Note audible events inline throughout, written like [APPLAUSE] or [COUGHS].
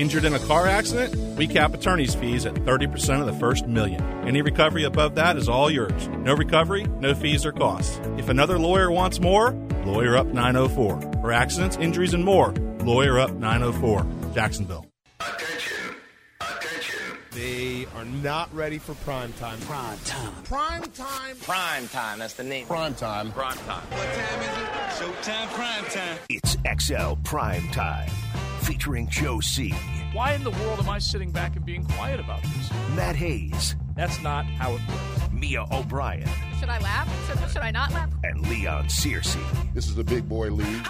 Injured in a car accident? We cap attorney's fees at 30% of the first million. Any recovery above that is all yours. No recovery, no fees or costs. If another lawyer wants more, Lawyer Up 904. For accidents, injuries, and more, Lawyer Up 904. Jacksonville. Attention. Attention. They are not ready for prime time. Prime time. Prime time. Prime time. That's the name. Prime time. Prime time. What time is it? Showtime prime time. It's XL Prime Time, featuring Joe C, Why in the world am I sitting back and being quiet about this? Matt Hayes, That's not how it works. Mia O'Brien, Should I laugh? Should, should I not laugh? and Leon Searcy. This is the big boy league.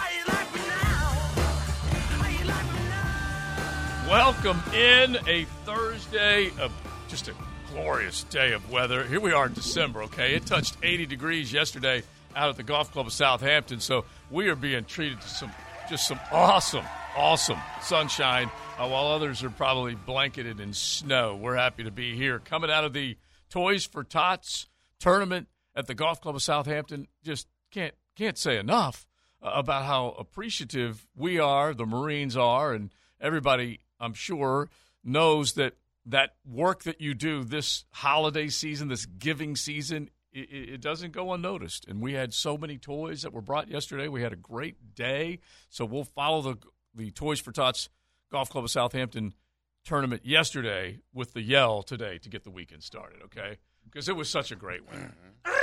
Welcome in a Thursday of just a glorious day of weather. Here we are in December, okay? It touched 80 degrees yesterday out at the Golf Club of Southampton, so we are being treated to some just some awesome, awesome sunshine uh, while others are probably blanketed in snow. We're happy to be here. Coming out of the Toys for Tots tournament at the Golf Club of Southampton, just can't can't say enough uh, about how appreciative we are, the Marines are, and everybody, I'm sure, knows that that work that you do this holiday season, this giving season, it, it doesn't go unnoticed. And we had so many toys that were brought yesterday. We had a great day. So we'll follow the the Toys for Tots Golf Club of Southampton tournament yesterday with the yell today to get the weekend started. Okay, because it was such a great win. [LAUGHS]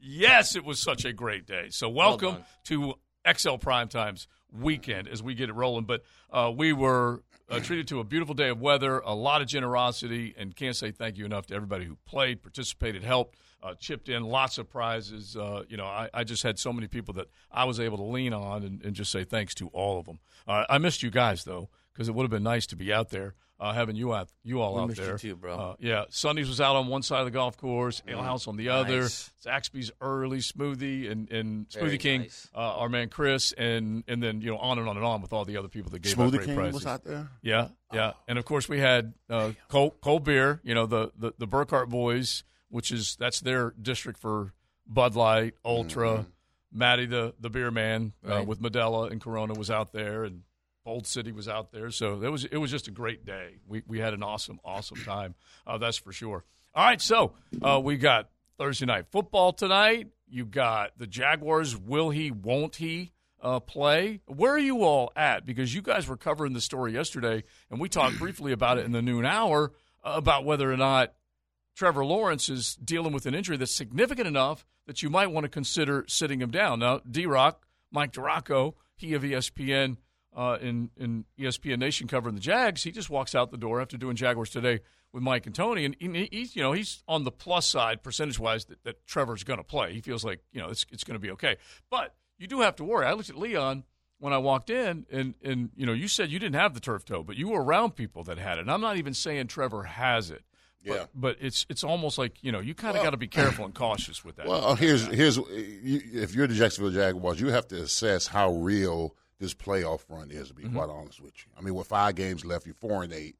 yes, it was such a great day. So welcome to XL Prime Times weekend as we get it rolling. But uh, we were uh, treated to a beautiful day of weather, a lot of generosity, and can't say thank you enough to everybody who played, participated, helped, uh, chipped in, lots of prizes. Uh, you know, I, I just had so many people that I was able to lean on and, and just say thanks to all of them. Uh, I missed you guys though because it would have been nice to be out there. Uh, having you out, you all We out missed you there, too, bro. Uh, yeah, Sundays was out on one side of the golf course, Ale House on the other. Nice. Zaxby's early smoothie and, and Very Smoothie King, nice. uh, our man Chris, and and then you know on and on and on with all the other people that gave out Smoothie great King prizes. was out there. Yeah, yeah, and of course we had uh, cold, cold beer. You know the the the Burkhart boys, which is that's their district for Bud Light, Ultra. Matty the the beer man uh, Right. with Modelo and Corona was out there, and Bold City was out there. So it was it was just a great day. We we had an awesome awesome time. Uh, that's for sure. All right, so uh, we got Thursday night football tonight. You got the Jaguars. Will he? Won't he? Uh, play. Where are you all at? Because you guys were covering the story yesterday, and we talked briefly about it in the noon hour uh, about whether or not Trevor Lawrence is dealing with an injury that's significant enough that you might want to consider sitting him down. Now, D Rock, Mike DiRocco, he of ESPN uh, in, in ESPN Nation covering the Jags, he just walks out the door after doing Jaguars today with Mike and Tony, and he, he's you know he's on the plus side percentage wise that, that Trevor's going to play. He feels like you know it's it's going to be okay, but you do have to worry. I looked at Leon when I walked in, and and you know you said you didn't have the turf toe, but you were around people that had it. And I'm not even saying Trevor has it. But, Yeah. but it's it's almost like you know you kind of got to be careful and cautious with that. [LAUGHS] Well, here's here's you, if you're the Jacksonville Jaguars, you have to assess how real this playoff run is. To be quite honest with you, I mean, with five games left, you're four and eight.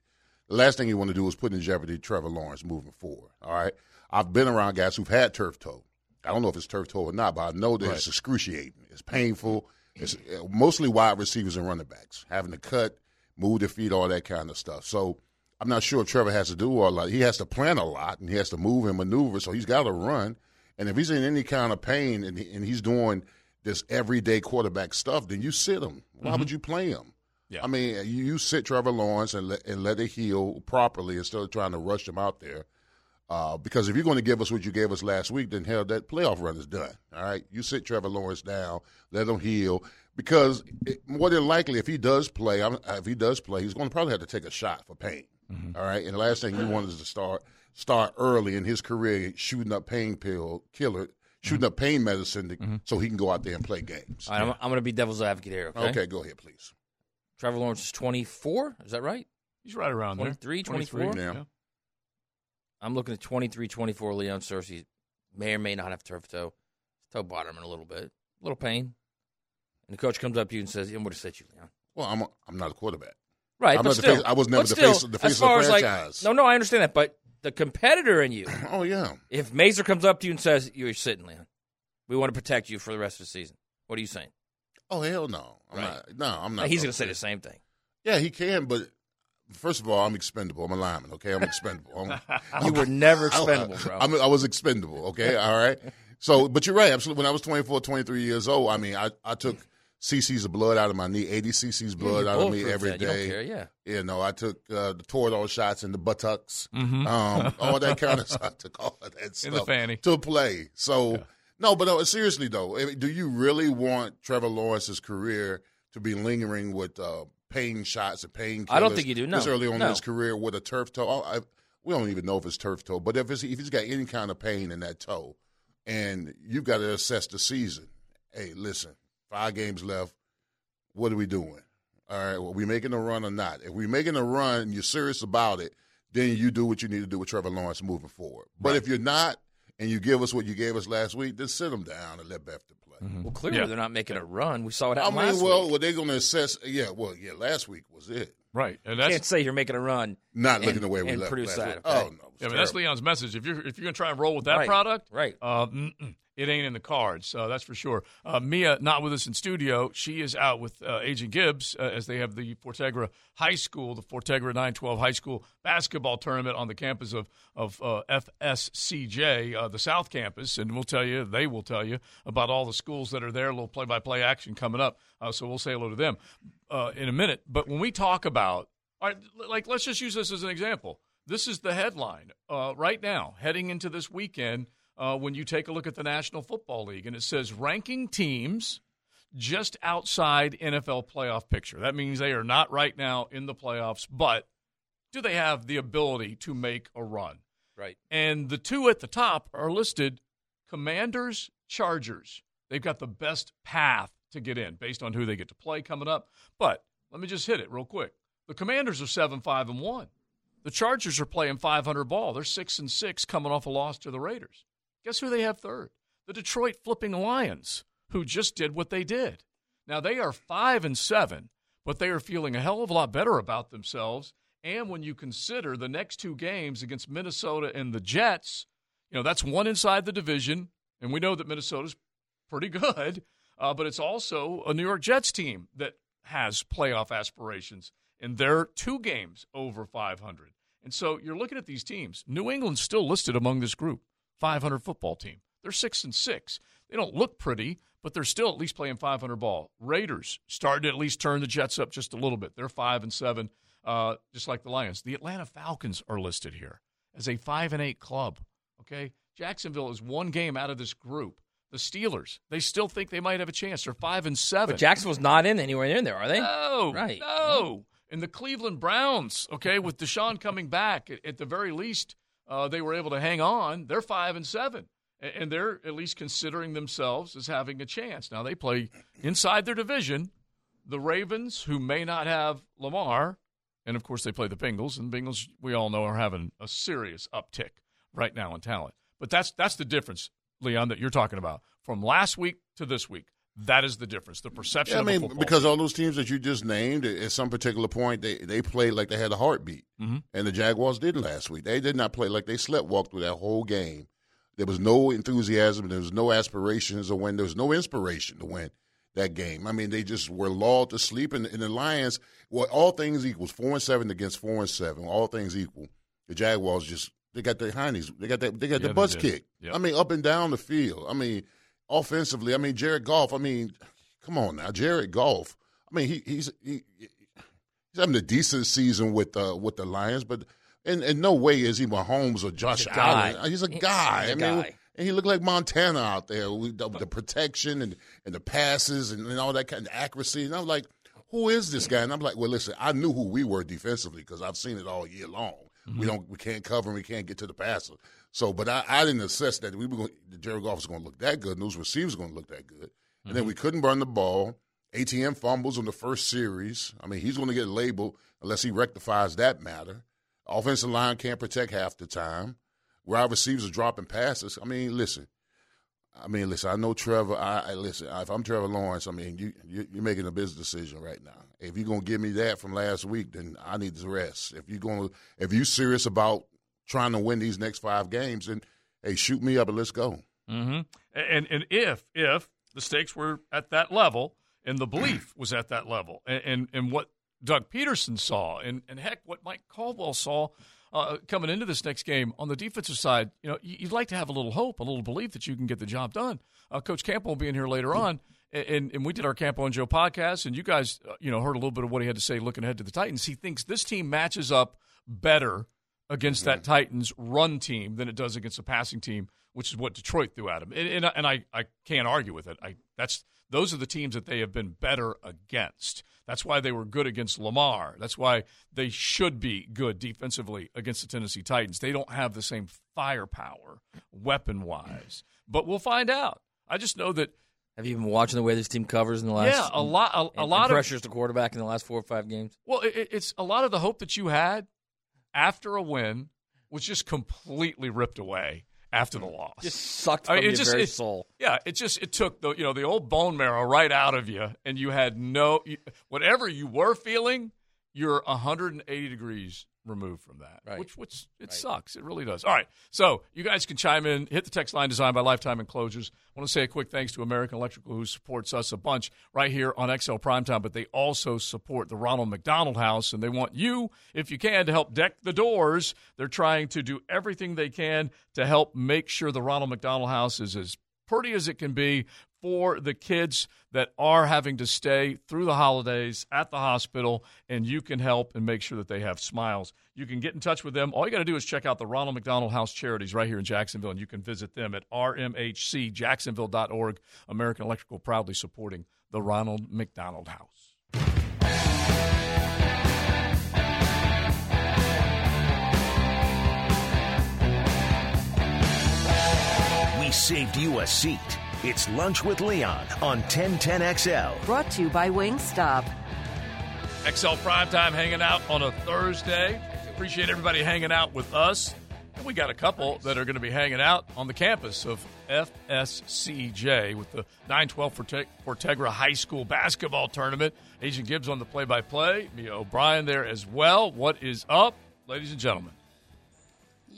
The last thing you want to do is put in jeopardy Trevor Lawrence moving forward. All right, I've been around guys who've had turf toe. I don't know if it's turf toe or not, but I know that it's excruciating. It's painful. It's uh, mostly wide receivers and running backs having to cut, move their feet, all that kind of stuff. So I'm not sure if Trevor has to do a lot. He has to plan a lot, and he has to move and maneuver. So he's got to run. And if he's in any kind of pain and, he, and he's doing this everyday quarterback stuff, then you sit him. Why would you play him? Yeah. I mean, you, you sit Trevor Lawrence and let, and let it heal properly instead of trying to rush him out there. Uh, because if you're going to give us what you gave us last week, then hell, that playoff run is done. All right, you sit Trevor Lawrence down, let him heal. Because it, more than likely, if he does play, I'm, if he does play, he's going to probably have to take a shot for pain. All right, and the last thing you want is to start start early in his career shooting up pain pill killer, shooting up pain medicine, to, mm-hmm. so he can go out there and play games. All right, I'm, I'm going to be devil's advocate here. Okay? Okay, go ahead, please. Trevor Lawrence is 24. Is that right? He's right around there. 23, 23, 24? Yeah. yeah. I'm looking at 23, 24. Leon Searcy may or may not have turf toe. Toe bottom in a little bit, a little pain. And the coach comes up to you and says, "I'm going to sit you, Leon." Well, I'm a, I'm not a quarterback. Right, I'm but not the still, face- I was never but the still, face of- the face as of the far as, like- franchise. no, no, I understand that, but the competitor in you, [CLEARS THROAT] Oh yeah. if Mazer comes up to you and says, "You're sitting, Leon. We want to protect you for the rest of the season." What are you saying? Oh hell no! I'm Right. not. No, I'm not. He's going to say the same thing. Yeah, he can, but first of all, I'm expendable. I'm a lineman. Okay, I'm expendable. I'm, [LAUGHS] You were never expendable, bro. I'm, I was expendable. Okay, all right. So, but you're right. Absolutely. When I was 24, 23 years old, I mean, I, I took cc's of blood out of my knee, 80 cc's blood you're out of me every then. You don't care, yeah. You know, I took uh, the Toradol shots in the buttocks, Mhm. um, [LAUGHS] all that kind of [LAUGHS] stuff. I took all of that stuff In the fanny. to play. So, no, but uh, seriously though, mean, do you really want Trevor Lawrence's career to be lingering with uh, pain shots and pain? I don't think you do, no. This early on in his career with a turf toe. Oh, I, we don't even know if it's turf toe, but if it's, if he's got any kind of pain in that toe, and you've got to assess the season. Hey, listen, five games left. What are we doing? All right, well, we making a run or not? If we're making a run and you're serious about it, then you do what you need to do with Trevor Lawrence moving forward. But if you're not, and you give us what you gave us last week, then sit them down and let Beathard play. Mm-hmm. Well, clearly Yeah. they're not making a run. We saw it I mean, last well, week. well, they're going to assess. Yeah, well, yeah, last week was it. Right, and You can't say you're making a run. Not and- looking the way we and left Purdue last side, week. okay? Oh no, it was yeah, but that's. Leon's message. If you're if you're going to try and roll with that Right, product, right. Uh, it ain't in the cards. Uh, that's for sure. Uh, Mia, not with us in studio. She is out with uh, Agent Gibbs uh, as they have the Fortegra High School, the Fortegra 912 High School basketball tournament on the campus of of uh, FSCJ, uh, the South Campus, and we'll tell you, they will tell you about all the schools that are there. A little play by play action coming up. Uh, so we'll say hello to them uh, in a minute. But when we talk about, all right, like let's just use this as an example. This is the headline uh, right now, heading into this weekend. Uh, when you take a look at the National Football League, and it says ranking teams just outside NFL playoff picture. That means they are not right now in the playoffs, but do they have the ability to make a run? Right. And the two at the top are listed Commanders, Chargers. They've got the best path to get in based on who they get to play coming up. But let me just hit it real quick. The Commanders are 7 5 and 1. The Chargers are playing 500 ball. They're 6 and 6 coming off a loss to the Raiders. Guess who they have third? The Detroit flipping Lions, who just did what they did. Now they are 5 and 7, but they are feeling a hell of a lot better about themselves. And when you consider the next two games against Minnesota and the Jets, you know, that's one inside the division, and we know that Minnesota's pretty [LAUGHS] good, uh, but it's also a New York Jets team that has playoff aspirations, and they're two games over 500. And so you're looking at these teams. New England's still listed among this group, 500 football team. They're six and six. They don't look pretty, but they're still at least playing 500 ball. Raiders starting to at least turn the Jets up just a little bit. They're five and seven, uh, just like the Lions. The Atlanta Falcons are listed here as a five and eight club. Okay, Jacksonville is one game out of this group. The Steelers, they still think they might have a chance. They're five and seven. But Jacksonville's not in anywhere in there, are they? No, Right. No. And the Cleveland Browns, okay, with Deshaun coming back, at, at the very least, uh, they were able to hang on. They're five and seven, and they're at least considering themselves as having a chance. Now they play inside their division. The Ravens, who may not have Lamar, and of course they play the Bengals, and Bengals we all know are having a serious uptick right now in talent. But that's that's the difference, Leon, that you're talking about from last week to this week. That is the difference. The perception Yeah, I mean, because all those teams that you just named, at some particular point, they they played like they had a heartbeat, Mhm. and the Jaguars didn't last week. They did not play like they slept walked through that whole game. There was no enthusiasm. There was no aspirations to win. There was no inspiration to win that game. I mean, they just were lulled to sleep. And, and the Lions, well, all things equals four and seven against four and seven. All things equal, the Jaguars just they got their hindies. They got that. They got Yeah, their they butts kicked. Yep. I mean, up and down the field. I mean, offensively. I mean, Jared Goff. I mean, come on now, Jared Goff. I mean, he, he's he, he's having a decent season with uh, with the Lions, but in, in no way is he Mahomes or Josh He's a guy. Allen. He's a He's guy. a I mean, guy. and he looked like Montana out there with the, the protection and, and the passes and, and all that kind of accuracy. And I'm like, who is this guy? And I'm like, well, listen, I knew who we were defensively because I've seen it all year long. Mm-hmm. We don't, we can't cover and we can't get to the passer. So, but I, I didn't assess that we were going, Jared Goff was going to look that good. News those receivers going to look that good. And then we Mm-hmm. couldn't burn the ball. ATM fumbles on the first series. I mean, he's going to get labeled unless he rectifies that matter. Offensive line can't protect half the time. Wide receivers are dropping passes. I mean, listen. I mean, listen. I know Trevor. I, I listen. If I'm Trevor Lawrence, I mean, you, you you're making a business decision right now. If you're gonna give me that from last week, then I need to rest. If you're gonna, if you're serious about trying to win these next five games, then hey, shoot me up and let's go. Mm-hmm. And and if if the stakes were at that level and the belief [CLEARS THROAT] was at that level. And, and, and what Doug Pederson saw, and, and heck, what Mike Caldwell saw uh, coming into this next game on the defensive side, you know, you'd like to have a little hope, a little belief that you can get the job done. Uh, Coach Campbell will be in here later on. And, and we did our Campo and Joe podcast, and you guys, uh, you know, heard a little bit of what he had to say looking ahead to the Titans. He thinks this team matches up better against that Titans run team than it does against a passing team, which is what Detroit threw at him. And, and, and I, I can't argue with it. I that's those are the teams that they have been better against. That's why they were good against Lamar. That's why they should be good defensively against the Tennessee Titans. They don't have the same firepower weapon wise, but we'll find out. I just know that. Have you been watching the way this team covers in the last? Yeah, a lot, a, a lot of pressures to quarterback in the last four or five games. Well, it, it's a lot of the hope that you had after a win was just completely ripped away after the loss. Just sucked I from mean, it your just- very it- soul. Yeah, it just it took the you know the old bone marrow right out of you, and you had no you- whatever you were feeling, you're 180 degrees removed from that, Right. which which it sucks. It really does. All right, so you guys can chime in. Hit the text line designed by Lifetime Enclosures. I want to say a quick thanks to American Electrical who supports us a bunch right here on XL Primetime, but they also support the Ronald McDonald House, and they want you, if you can, to help deck the doors. They're trying to do everything they can to help make sure the Ronald McDonald House is as pretty as it can be for the kids that are having to stay through the holidays at the hospital, and you can help and make sure that they have smiles. You can get in touch with them. All you got to do is check out the Ronald McDonald House Charities right here in Jacksonville, and you can visit them at rmhcjacksonville.org. American Electrical proudly supporting the Ronald McDonald House. We saved you a seat. It's Lunch with Leon on 1010XL. Brought to you by Wingstop. XL Primetime hanging out on a Thursday. Appreciate everybody hanging out with us. And we got a couple that are going to be hanging out on the campus of FSCJ with the 912 Forte- Fortegra High School basketball tournament. Agent Gibbs on the play by play. Mia O'Brien there as well. What is up, ladies and gentlemen?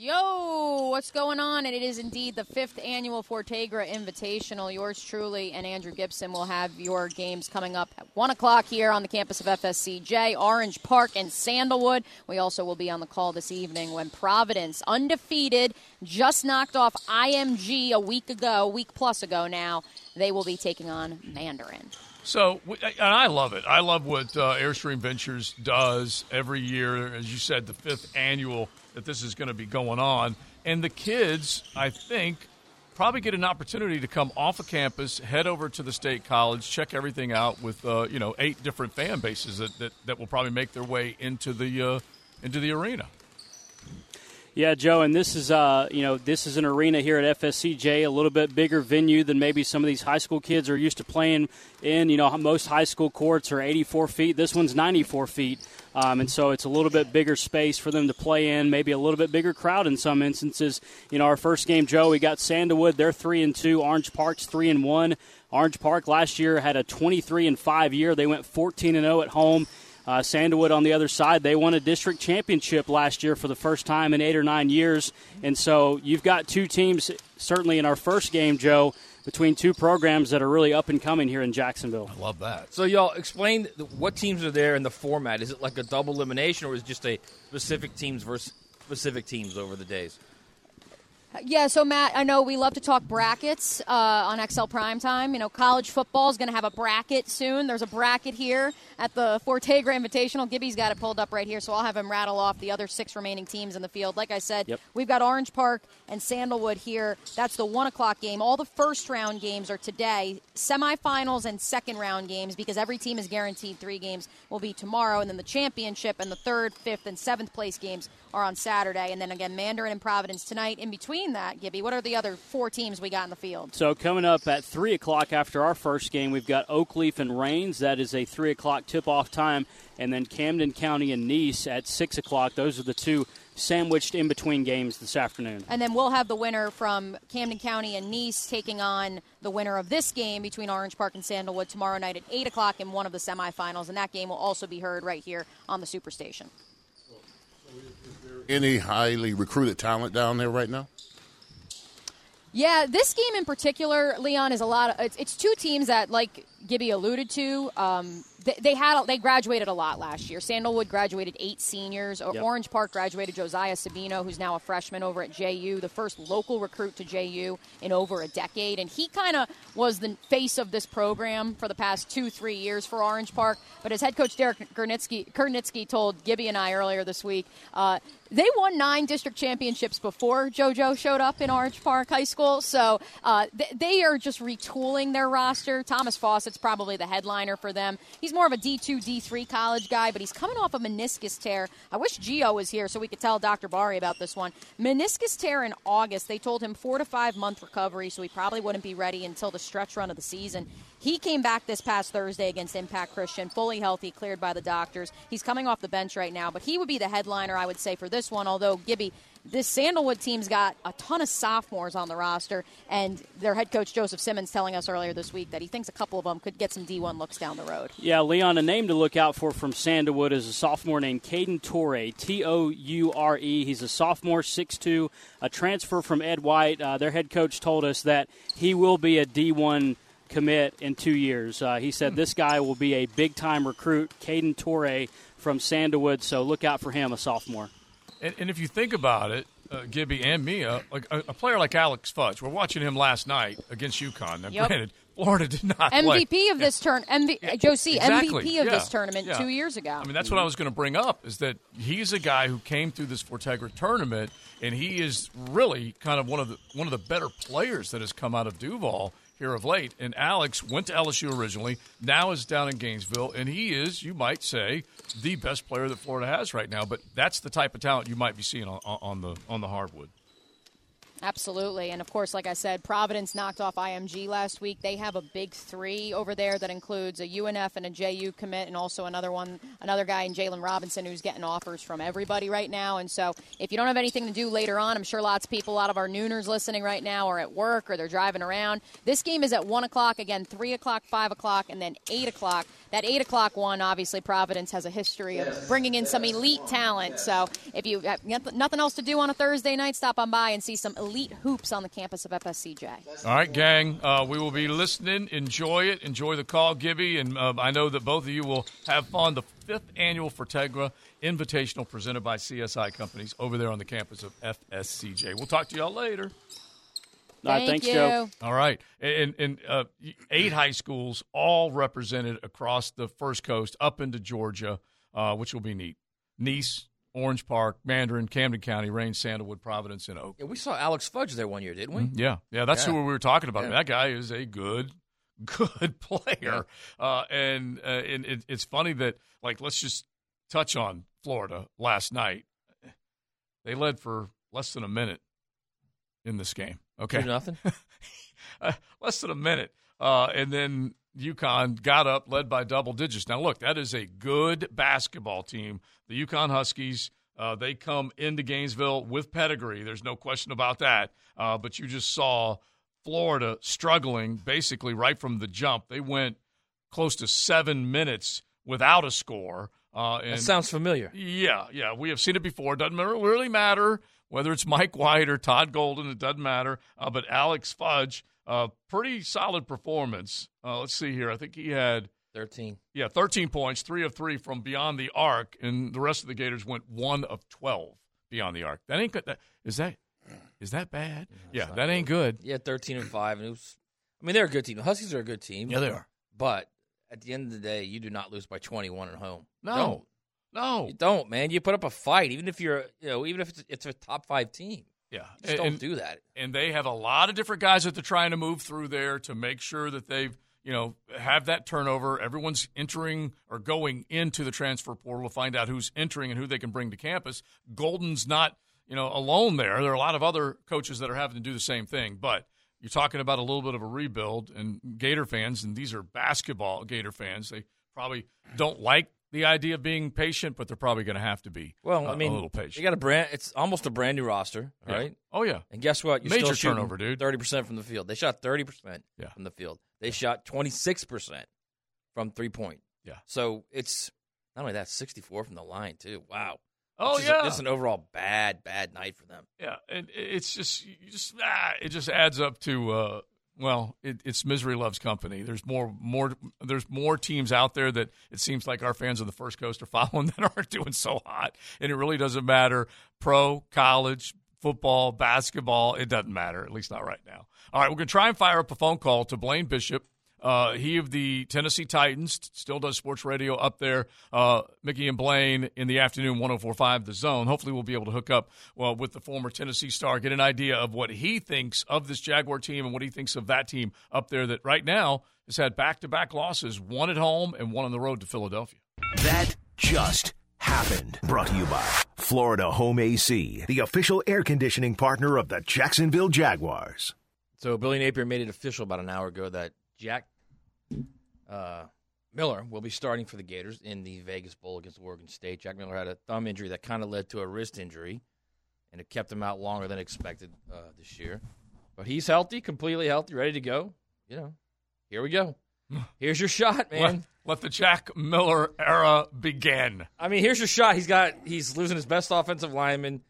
Yo, what's going on? And it is indeed the fifth annual Fortegra Invitational. Yours truly and Andrew Gibson will have your games coming up at 1 o'clock here on the campus of FSCJ, Orange Park, and Sandalwood. We also will be on the call this evening when Providence, undefeated, just knocked off IMG a week ago, week plus ago now. They will be taking on Mandarin. So, and I love it. I love what uh, Airstream Ventures does every year. As you said, the fifth annual that this is going to be going on. And the kids, I think, probably get an opportunity to come off of campus, head over to the state college, check everything out with, uh, you know, eight different fan bases that, that, that will probably make their way into the, uh, into the arena. Yeah, Joe, and this is uh, you know this is an arena here at FSCJ, a little bit bigger venue than maybe some of these high school kids are used to playing in. You know, most high school courts are 84 feet. This one's 94 feet, um, and so it's a little bit bigger space for them to play in. Maybe a little bit bigger crowd in some instances. You know, our first game, Joe, we got Sandalwood. They're three and two. Orange Park's three and one. Orange Park last year had a 23 and five year. They went 14 and 0 at home. Uh, Sandalwood on the other side, they won a district championship last year for the first time in eight or nine years. And so you've got two teams, certainly in our first game, Joe, between two programs that are really up and coming here in Jacksonville. I love that. So, y'all, explain what teams are there in the format. Is it like a double elimination, or is it just a specific teams versus specific teams over the days? Yeah, so Matt, I know we love to talk brackets uh, on XL Primetime. You know, college football is going to have a bracket soon. There's a bracket here at the Fortegra Invitational. Gibby's got it pulled up right here, so I'll have him rattle off the other six remaining teams in the field. Like I said, Yep. we've got Orange Park and Sandalwood here. That's the one o'clock game. All the first round games are today. Semifinals and second round games, because every team is guaranteed three games, will be tomorrow, and then the championship and the third, fifth, and seventh place games are on Saturday, and then again Mandarin and Providence tonight. In between that, Gibby, what are the other four teams we got in the field? So coming up at three o'clock after our first game, we've got Oakleaf and Raines. That is a three o'clock tip-off time, and then Camden County and Nease at six o'clock. Those are the two sandwiched in between games this afternoon. And then we'll have the winner from Camden County and Nease taking on the winner of this game between Orange Park and Sandalwood tomorrow night at 8 o'clock in one of the semifinals. And that game will also be heard right here on the Superstation. Any highly recruited talent down there right now? Yeah, this game in particular, Leon, is a lot. Of, it's, it's two teams that, like Gibby alluded to, um, they, they had they graduated a lot last year. Sandalwood graduated eight seniors. Yep. Orange Park graduated Josiah Sabino, who's now a freshman over at JU, the first local recruit to JU in over a decade, and he kind of was the face of this program for the past two three years for Orange Park. But as head coach Derek Gernitsky, Kernitsky told Gibby and I earlier this week. Uh, they won nine district championships before JoJo showed up in Orange Park High School, so uh, th- they are just retooling their roster. Thomas Fawcett's probably the headliner for them. He's more of a D2, D3 college guy, but he's coming off a meniscus tear. I wish Gio was here so we could tell Dr. Bari about this one. Meniscus tear in August. They told him four to five month recovery, so he probably wouldn't be ready until the stretch run of the season. He came back this past Thursday against Impact Christian, fully healthy, cleared by the doctors. He's coming off the bench right now, but he would be the headliner, I would say, for this one. Although Gibby, this Sandalwood team's got a ton of sophomores on the roster, and their head coach Joseph Simmons telling us earlier this week that he thinks a couple of them could get some D1 looks down the road. Yeah, Leon, a name to look out for from Sandalwood is a sophomore named Caden Toure, T O U R E. He's a sophomore, 6'2, a transfer from Ed White. Uh, their head coach told us that he will be a D1 commit in two years. Uh, he said this guy will be a big time recruit, Caden Toure from Sandalwood, so look out for him, a sophomore. And, and if you think about it, uh, Gibby and Mia, like a, a player like Alex Fudge, we're watching him last night against UConn. Now, Yep. granted, Florida did not play. MVP of this turn, MV, Josie, Exactly. MVP of Yeah. this tournament Yeah. two years ago. I mean, that's what I was going to bring up is that he's a guy who came through this Fortegra tournament, and he is really kind of one of the one of the better players that has come out of Duval here of late. And Alex went to LSU originally, now is down in Gainesville, and he is, you might say, the best player that Florida has right now. But that's the type of talent you might be seeing on, on the on the hardwood. Absolutely. And of course, like I said, Providence knocked off IMG last week. They have a big three over there that includes a UNF and a JU commit, and also another one, another guy in Jalen Robinson who's getting offers from everybody right now. And so, if you don't have anything to do later on, I'm sure lots of people, a lot of our nooners listening right now, are at work or they're driving around. This game is at 1 o'clock, again, 3 o'clock, 5 o'clock, and then 8 o'clock. That 8 o'clock one, obviously, Providence has a history of bringing in some elite talent. So, if you have nothing else to do on a Thursday night, stop on by and see some elite hoops on the campus of FSCJ. All right, gang. Uh, we will be listening. Enjoy it. Enjoy the call, Gibby. And uh, I know that both of you will have fun. The fifth annual Fortegra Invitational presented by CSI Companies over there on the campus of FSCJ. We'll talk to y'all later. All right, thanks, Joe. All right. And, and uh, eight high schools all represented across the First Coast up into Georgia, uh, which will be neat. Nease, Orange Park, Mandarin, Camden County, Rain, Sandalwood, Providence, and Oak. Yeah, we saw Alex Fudge there one year, didn't we? Yeah, yeah, that's Yeah. who we were talking about. Yeah. That guy is a good, [LAUGHS] good player, uh, and uh, and it, it's funny that like let's just touch on Florida last night. They led for less than a minute in this game. Okay, nothing. [LAUGHS] uh, less than a minute, uh, and then UConn got up, led by double digits. Now, look, that is a good basketball team. The UConn Huskies. Uh, they come into Gainesville with pedigree. There's no question about that. Uh, but you just saw Florida struggling basically right from the jump. They went close to seven minutes without a score. Uh, and That sounds familiar. yeah, yeah, we have seen it before. It doesn't really matter whether it's Mike White or Todd Golden. It doesn't matter. Uh, but Alex Fudge, uh, pretty solid performance. Uh, let's see here. I think he had 13. yeah, 13 points, three of three from beyond the arc, and the rest of the Gators went one of 12 beyond the arc. That ain't good. That, is that is that bad? Yeah, not that ain't good. Yeah, 13 and 5. And it was, I mean, they're a good team. The Huskies are a good team. Yeah, they are. But at the end of the day, you do not lose by 21 at home. No. don't. No, You don't, man. You put up a fight, even if you're, you know, even if it's, it's a top five team. Yeah, Just don't do that. And they have a lot of different guys that they're trying to move through there to make sure that they've, you know, have that turnover. Everyone's entering or going into the transfer portal to find out who's entering and who they can bring to campus. Golden's not, you know, alone there. There are a lot of other coaches that are having to do the same thing, but you're talking about a little bit of a rebuild and Gator fans, and these are basketball Gator fans. They probably don't like the idea of being patient, but they're probably going to have to be. Well, uh, I mean, a little patient. you got a brand. It's almost a brand new roster, Yeah. right? Oh yeah. And guess what? You're Major turnover, dude. Thirty percent from the field. They shot thirty percent Yeah. from the field. They shot twenty six percent from three point. Yeah. So it's not only that, sixty four from the line too. Wow. Oh It's yeah, just an overall bad, bad night for them. yeah, and it's just just ah, it just adds up to uh, well, it, it's misery loves company. There's more more there's more teams out there that it seems like our fans of the First Coast are [LAUGHS] following that aren't doing so hot, and it really doesn't matter pro, college, football, basketball. It doesn't matter, at least not right now. All right, we're gonna try and fire up a phone call to Blaine Bishop. Uh, he of the Tennessee Titans still does sports radio up there. Uh, Mickey and Blaine in the afternoon, 1045 The Zone. Hopefully, we'll be able to hook up well with the former Tennessee star, get an idea of what he thinks of this Jaguar team and what he thinks of that team up there that right now has had back to back losses, one at home and one on the road to Philadelphia. That just happened. Brought to you by Florida Home AC, the official air conditioning partner of the Jacksonville Jaguars. So Billy Napier made it official about an hour ago that Jack uh, Miller will be starting for the Gators in the Vegas Bowl against Oregon State. Jack Miller had a thumb injury that kind of led to a wrist injury, and it kept him out longer than expected uh, this year. But he's healthy, completely healthy, ready to go. You know, here we go. [LAUGHS] Here's your shot, man. Let, let the Jack Miller era begin. I mean, here's your shot. He's got he's losing his best offensive lineman,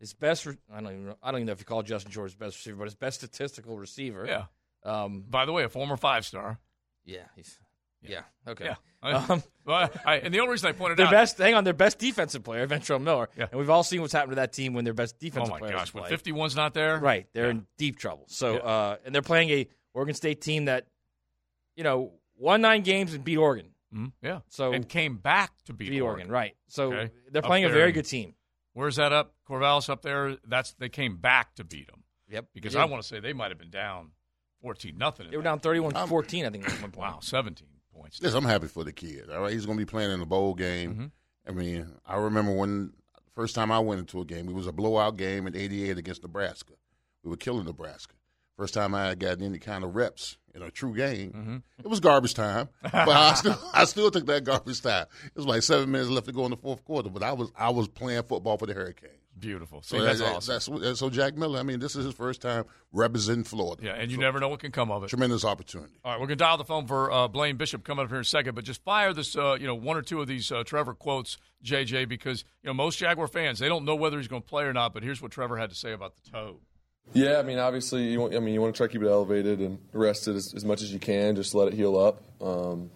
his best. re- I don't even know, I don't even know if you call Justin George his best receiver, but his best statistical receiver. Yeah. Um. By the way, a former five star. Yeah. He's. Yeah. Okay. Yeah. [LAUGHS] Um, Well, I, and the only reason I pointed their out best. Hang on, their best defensive player, Ventrell Miller. Yeah. And we've all seen what's happened to that team when their best defensive player. Oh my players gosh, when. 51's not there, Right. They're Yeah. in deep trouble. So, Yeah. uh, and they're playing a Oregon State team that, you know, won nine games and beat Oregon. Mhm, yeah. So and came back to beat, beat Oregon. Right. So Okay. they're playing a very good team. Where's that up? Corvallis up there. That's they came back to beat them Yep. because I want to say they might have been down fourteen nothing. They were down 31-14, I think, at one point. Wow, seventeen points. Yes, I'm happy for the kid. All right, he's going to be playing in the bowl game. Mm-hmm. I mean, I remember when first time I went into a game, it was a blowout game in '88 against Nebraska. We were killing Nebraska. First time I had gotten any kind of reps in a true game. Mm-hmm. It was garbage time, but I [LAUGHS] still I still took that garbage time. It was like seven minutes left to go in the fourth quarter, but I was I was playing football for the Hurricanes. Beautiful. See, So that's that- awesome. That's, so Jack Miller. I mean, this is his first time representing Florida. yeah, and you So, never know what can come of it. tremendous opportunity. All right, we're going to dial the phone for uh, Blaine Bishop coming up here in a second, but just fire this, uh, you know, one or two of these uh, Trevor quotes, JJ, because you know most Jaguar fans they don't know whether he's going to play or not. But here's what Trevor had to say about the toe. Yeah, I mean, obviously, you want, I mean, you want to try to keep it elevated and rest it as, as much as you can. Just let it heal up, um,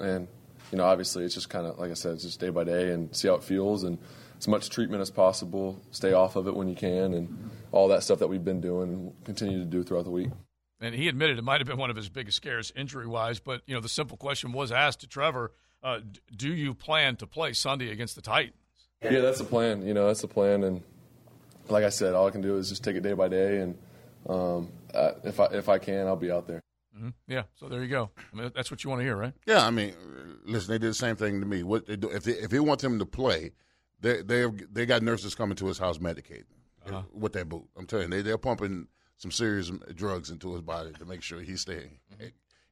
and you know, obviously, it's just kind of like I said, it's just day by day and see how it feels and as much treatment as possible. Stay off of it when you can, and all that stuff that we've been doing and continue to do throughout the week. And he admitted it might have been one of his biggest scares injury wise. But you know, the simple question was asked to Trevor: uh, Do you plan to play Sunday against the Titans? Yeah, that's the plan. You know, that's the plan, and like I said, all I can do is just take it day by day, and um, uh, if I if I can, I'll be out there. hmm Yeah. So there you go. I mean, that's what you want to hear, right? Yeah, I mean, listen, they did the same thing to me. What they do if they if they want him to play, they they they got nurses coming to his house medicating Uh-huh. with that boot. I'm telling you, they they're pumping some serious drugs into his body to make sure he's staying, Mm-hmm.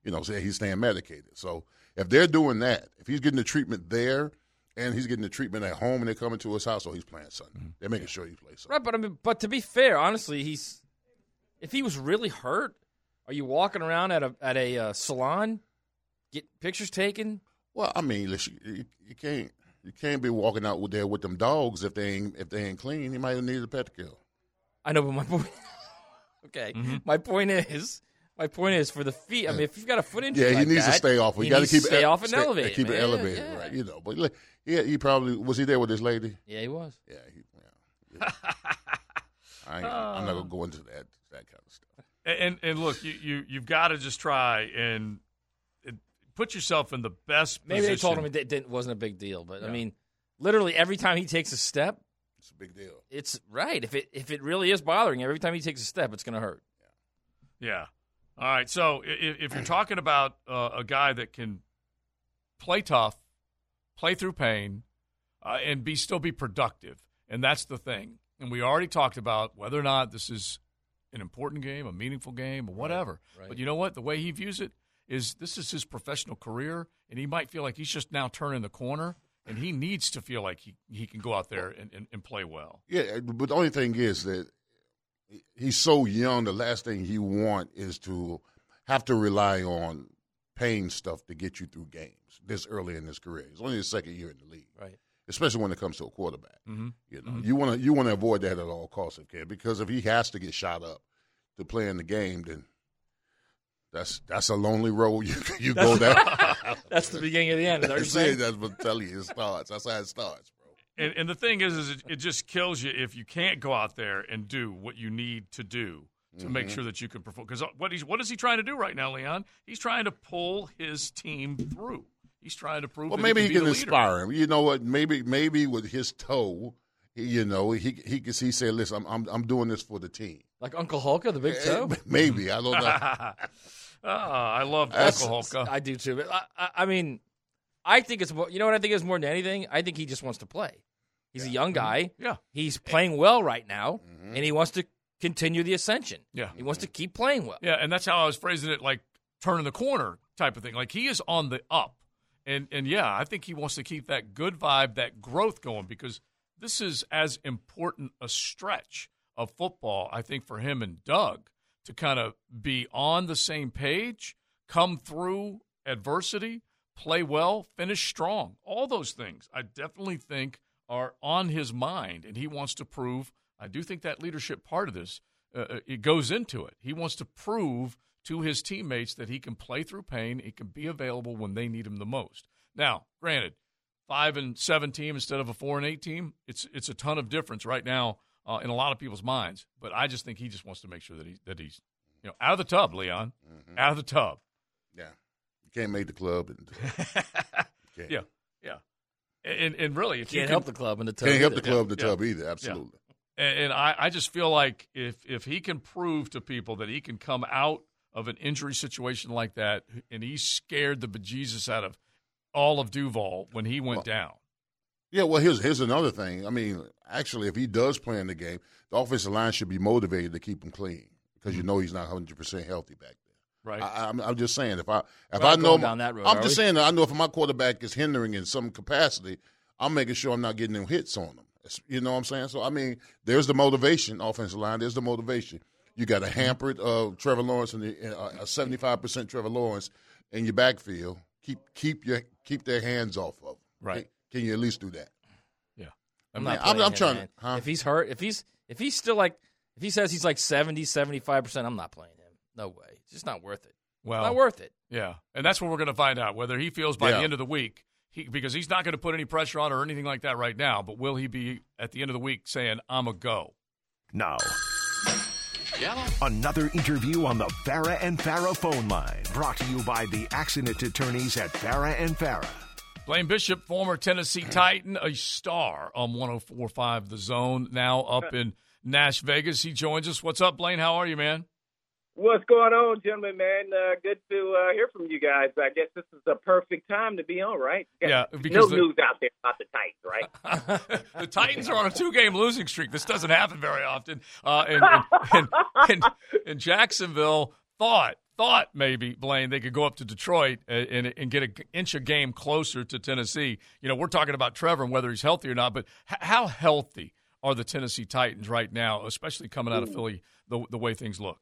you know, say he's staying medicated. So if they're doing that, if he's getting the treatment there. And he's getting the treatment at home, and they're coming to his house, so he's playing Sunday. Mm-hmm. They're making sure he plays Sunday. Right, but I mean, but to be fair, honestly, he's if he was really hurt, are you walking around at a at a uh, salon, get pictures taken? Well, I mean, listen, you, you can't you can't be walking out there with them dogs if they ain't if they ain't clean. He might need a pedicure. I know, but my point. [LAUGHS] okay, Mm-hmm. my point is, my point is for the feet. I mean, if you've got a foot injury, Yeah, he like needs to stay off. He We got to needs keep stay it off and stay- elevated. Keep it elevated, Yeah. right? You know, but look, yeah, he probably was he there with his lady. Yeah, he was. Yeah, he, yeah. [LAUGHS] I ain't, I'm not gonna go into that that kind of stuff. And and look, you you you've got to just try and and put yourself in the best. Maybe they told him it didn't, wasn't a big deal, but I mean, literally every time he takes a step, It's a big deal. it's right. If it if it really is bothering him, every time he takes a step, it's going to hurt. Yeah. Yeah. All right. So if, if you're talking about uh, a guy that can play tough, play through pain, uh, and be still be productive, and that's the thing. And we already talked about whether or not this is an important game, a meaningful game, or whatever. right. But you know what? The way he views it is this is his professional career, and he might feel like he's just now turning the corner, and he needs to feel like he, he can go out there and, and, and play well. Yeah, but the only thing is that he's so young. The last thing he want is to have to rely on pain stuff to get you through games this early in his career. He's only his second year in the league. Right. especially when it comes to a quarterback. Mhm. You know, you want to you want to avoid that at all costs if can, because if he has to get shot up to play in the game, then that's that's a lonely road [LAUGHS] you you go down. [LAUGHS] That's the beginning of the end. Is That's you're saying? it. That's what I'm telling you. It starts. That's how it starts, bro. And, and the thing is, is it, it just kills you if you can't go out there and do what you need to do to make Mhm. sure that you can perform. Because what he's what is he trying to do right now, Leon? He's trying to pull his team through. He's trying to prove. Well, that maybe he he can, can be the leader. inspire him. You know what? Maybe maybe with his toe, you know, he he can he said, "Listen, I'm I'm, I'm doing this for the team." Like Uncle Hulka, the big toe. [LAUGHS] Maybe I don't know. Ah, I love That's- Uncle I do too. But I, I, I mean, I think it's more. You know what I think is more than anything. I think he just wants to play. He's a young guy. Yeah. He's playing well right now, and he wants to continue the ascension. Yeah. He wants to keep playing well. Yeah, and that's how I was phrasing it, like turning the corner type of thing. Like he is on the up, and and yeah, I think he wants to keep that good vibe, that growth going because this is as important a stretch of football, I think, for him and Doug to kind of be on the same page, come through adversity, play well, finish strong. All those things, I definitely think, are on his mind, and he wants to prove. I do think that leadership part of this uh, it goes into it. He wants to prove to his teammates that he can play through pain. He can be available when they need him the most. Now, granted, five and seven team instead of a four and eight team, it's it's a ton of difference right now uh, in a lot of people's minds. But I just think he just wants to make sure that he that he's you know out of the tub, Leon, out of the tub. Yeah, you can't make the club. And, [LAUGHS] can't. Yeah, yeah, and and really, if you Can't can- help the club in the tub. Can't help the either. club, the Yeah. tub either. Yeah. Absolutely. And, and I, I just feel like if if he can prove to people that he can come out of an injury situation like that, and he scared the bejesus out of all of Duval when he went down. Yeah, well, here's here's another thing. I mean, actually, if he does play in the game, the offensive line should be motivated to keep him clean because you know he's not 100 percent healthy back there. Right. I, I'm, I'm just saying if I if We're I know down that road, I'm just we? saying that I know if my quarterback is hindering in some capacity, I'm making sure I'm not getting them hits on him. It's- You know what I'm saying? So I mean, there's the motivation, offensive line. There's the motivation. You got a hampered uh, Trevor Lawrence and the- uh, a 75 percent Trevor Lawrence in your backfield. Keep keep your keep their hands off of. 'em. Right. Can, can you at least do that? Yeah. I'm I not. mean, I'm- I'm him, trying to- huh? If he's hurt, if he's if he's still like if he says he's like 70, 75 percent, I'm not playing him. No way. It's just not worth it. Well, not worth it. Yeah, and that's what we're going to find out whether he feels by Yeah. the end of the week. He, because he's not going to put any pressure on or anything like that right now. But will he be at the end of the week saying, "I'm a go"? Now, another interview on the Farah and Farah phone line, brought to you by the accident attorneys at Farah and Farah. Blaine Bishop, former Tennessee Titan, a star on 104.5 The Zone, now up in Nash Vegas. He joins us. What's up, Blaine? How are you, man? What's going on, gentlemen, man? Uh, good to uh, hear from you guys. I guess this is the perfect time to be on, right? Yeah, no because the- news out there about the Titans, right? [LAUGHS] [LAUGHS] the Titans are on a two-game losing streak. This doesn't happen very often. Uh, and, and, and, [LAUGHS] and Jacksonville thought thought maybe Blaine they could go up to Detroit and, and, and get an inch a game closer to Tennessee. You know, we're talking about Trevor and whether he's healthy or not, but h- how healthy are the Tennessee Titans right now, especially coming out of Philly the the way things look?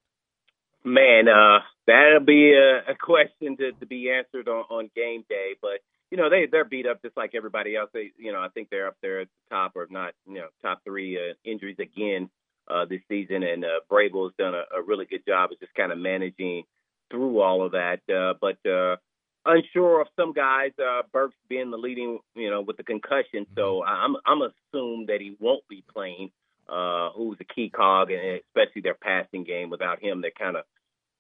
Man, uh, that'll be a, a question to, to be answered on, on game day. But you know, they they're beat up just like everybody else. They, you know, I think they're up there at the top, or if not, you know, top three uh, injuries again uh, this season. And uh, Vrabel's done a, a really good job of just kind of managing through all of that. Uh, but uh, unsure of some guys, uh, Burks being the leading, you know, with the concussion. So I'm I'm assumed that he won't be playing. Uh, who's a key cog, and especially their passing game. Without him, they're kind of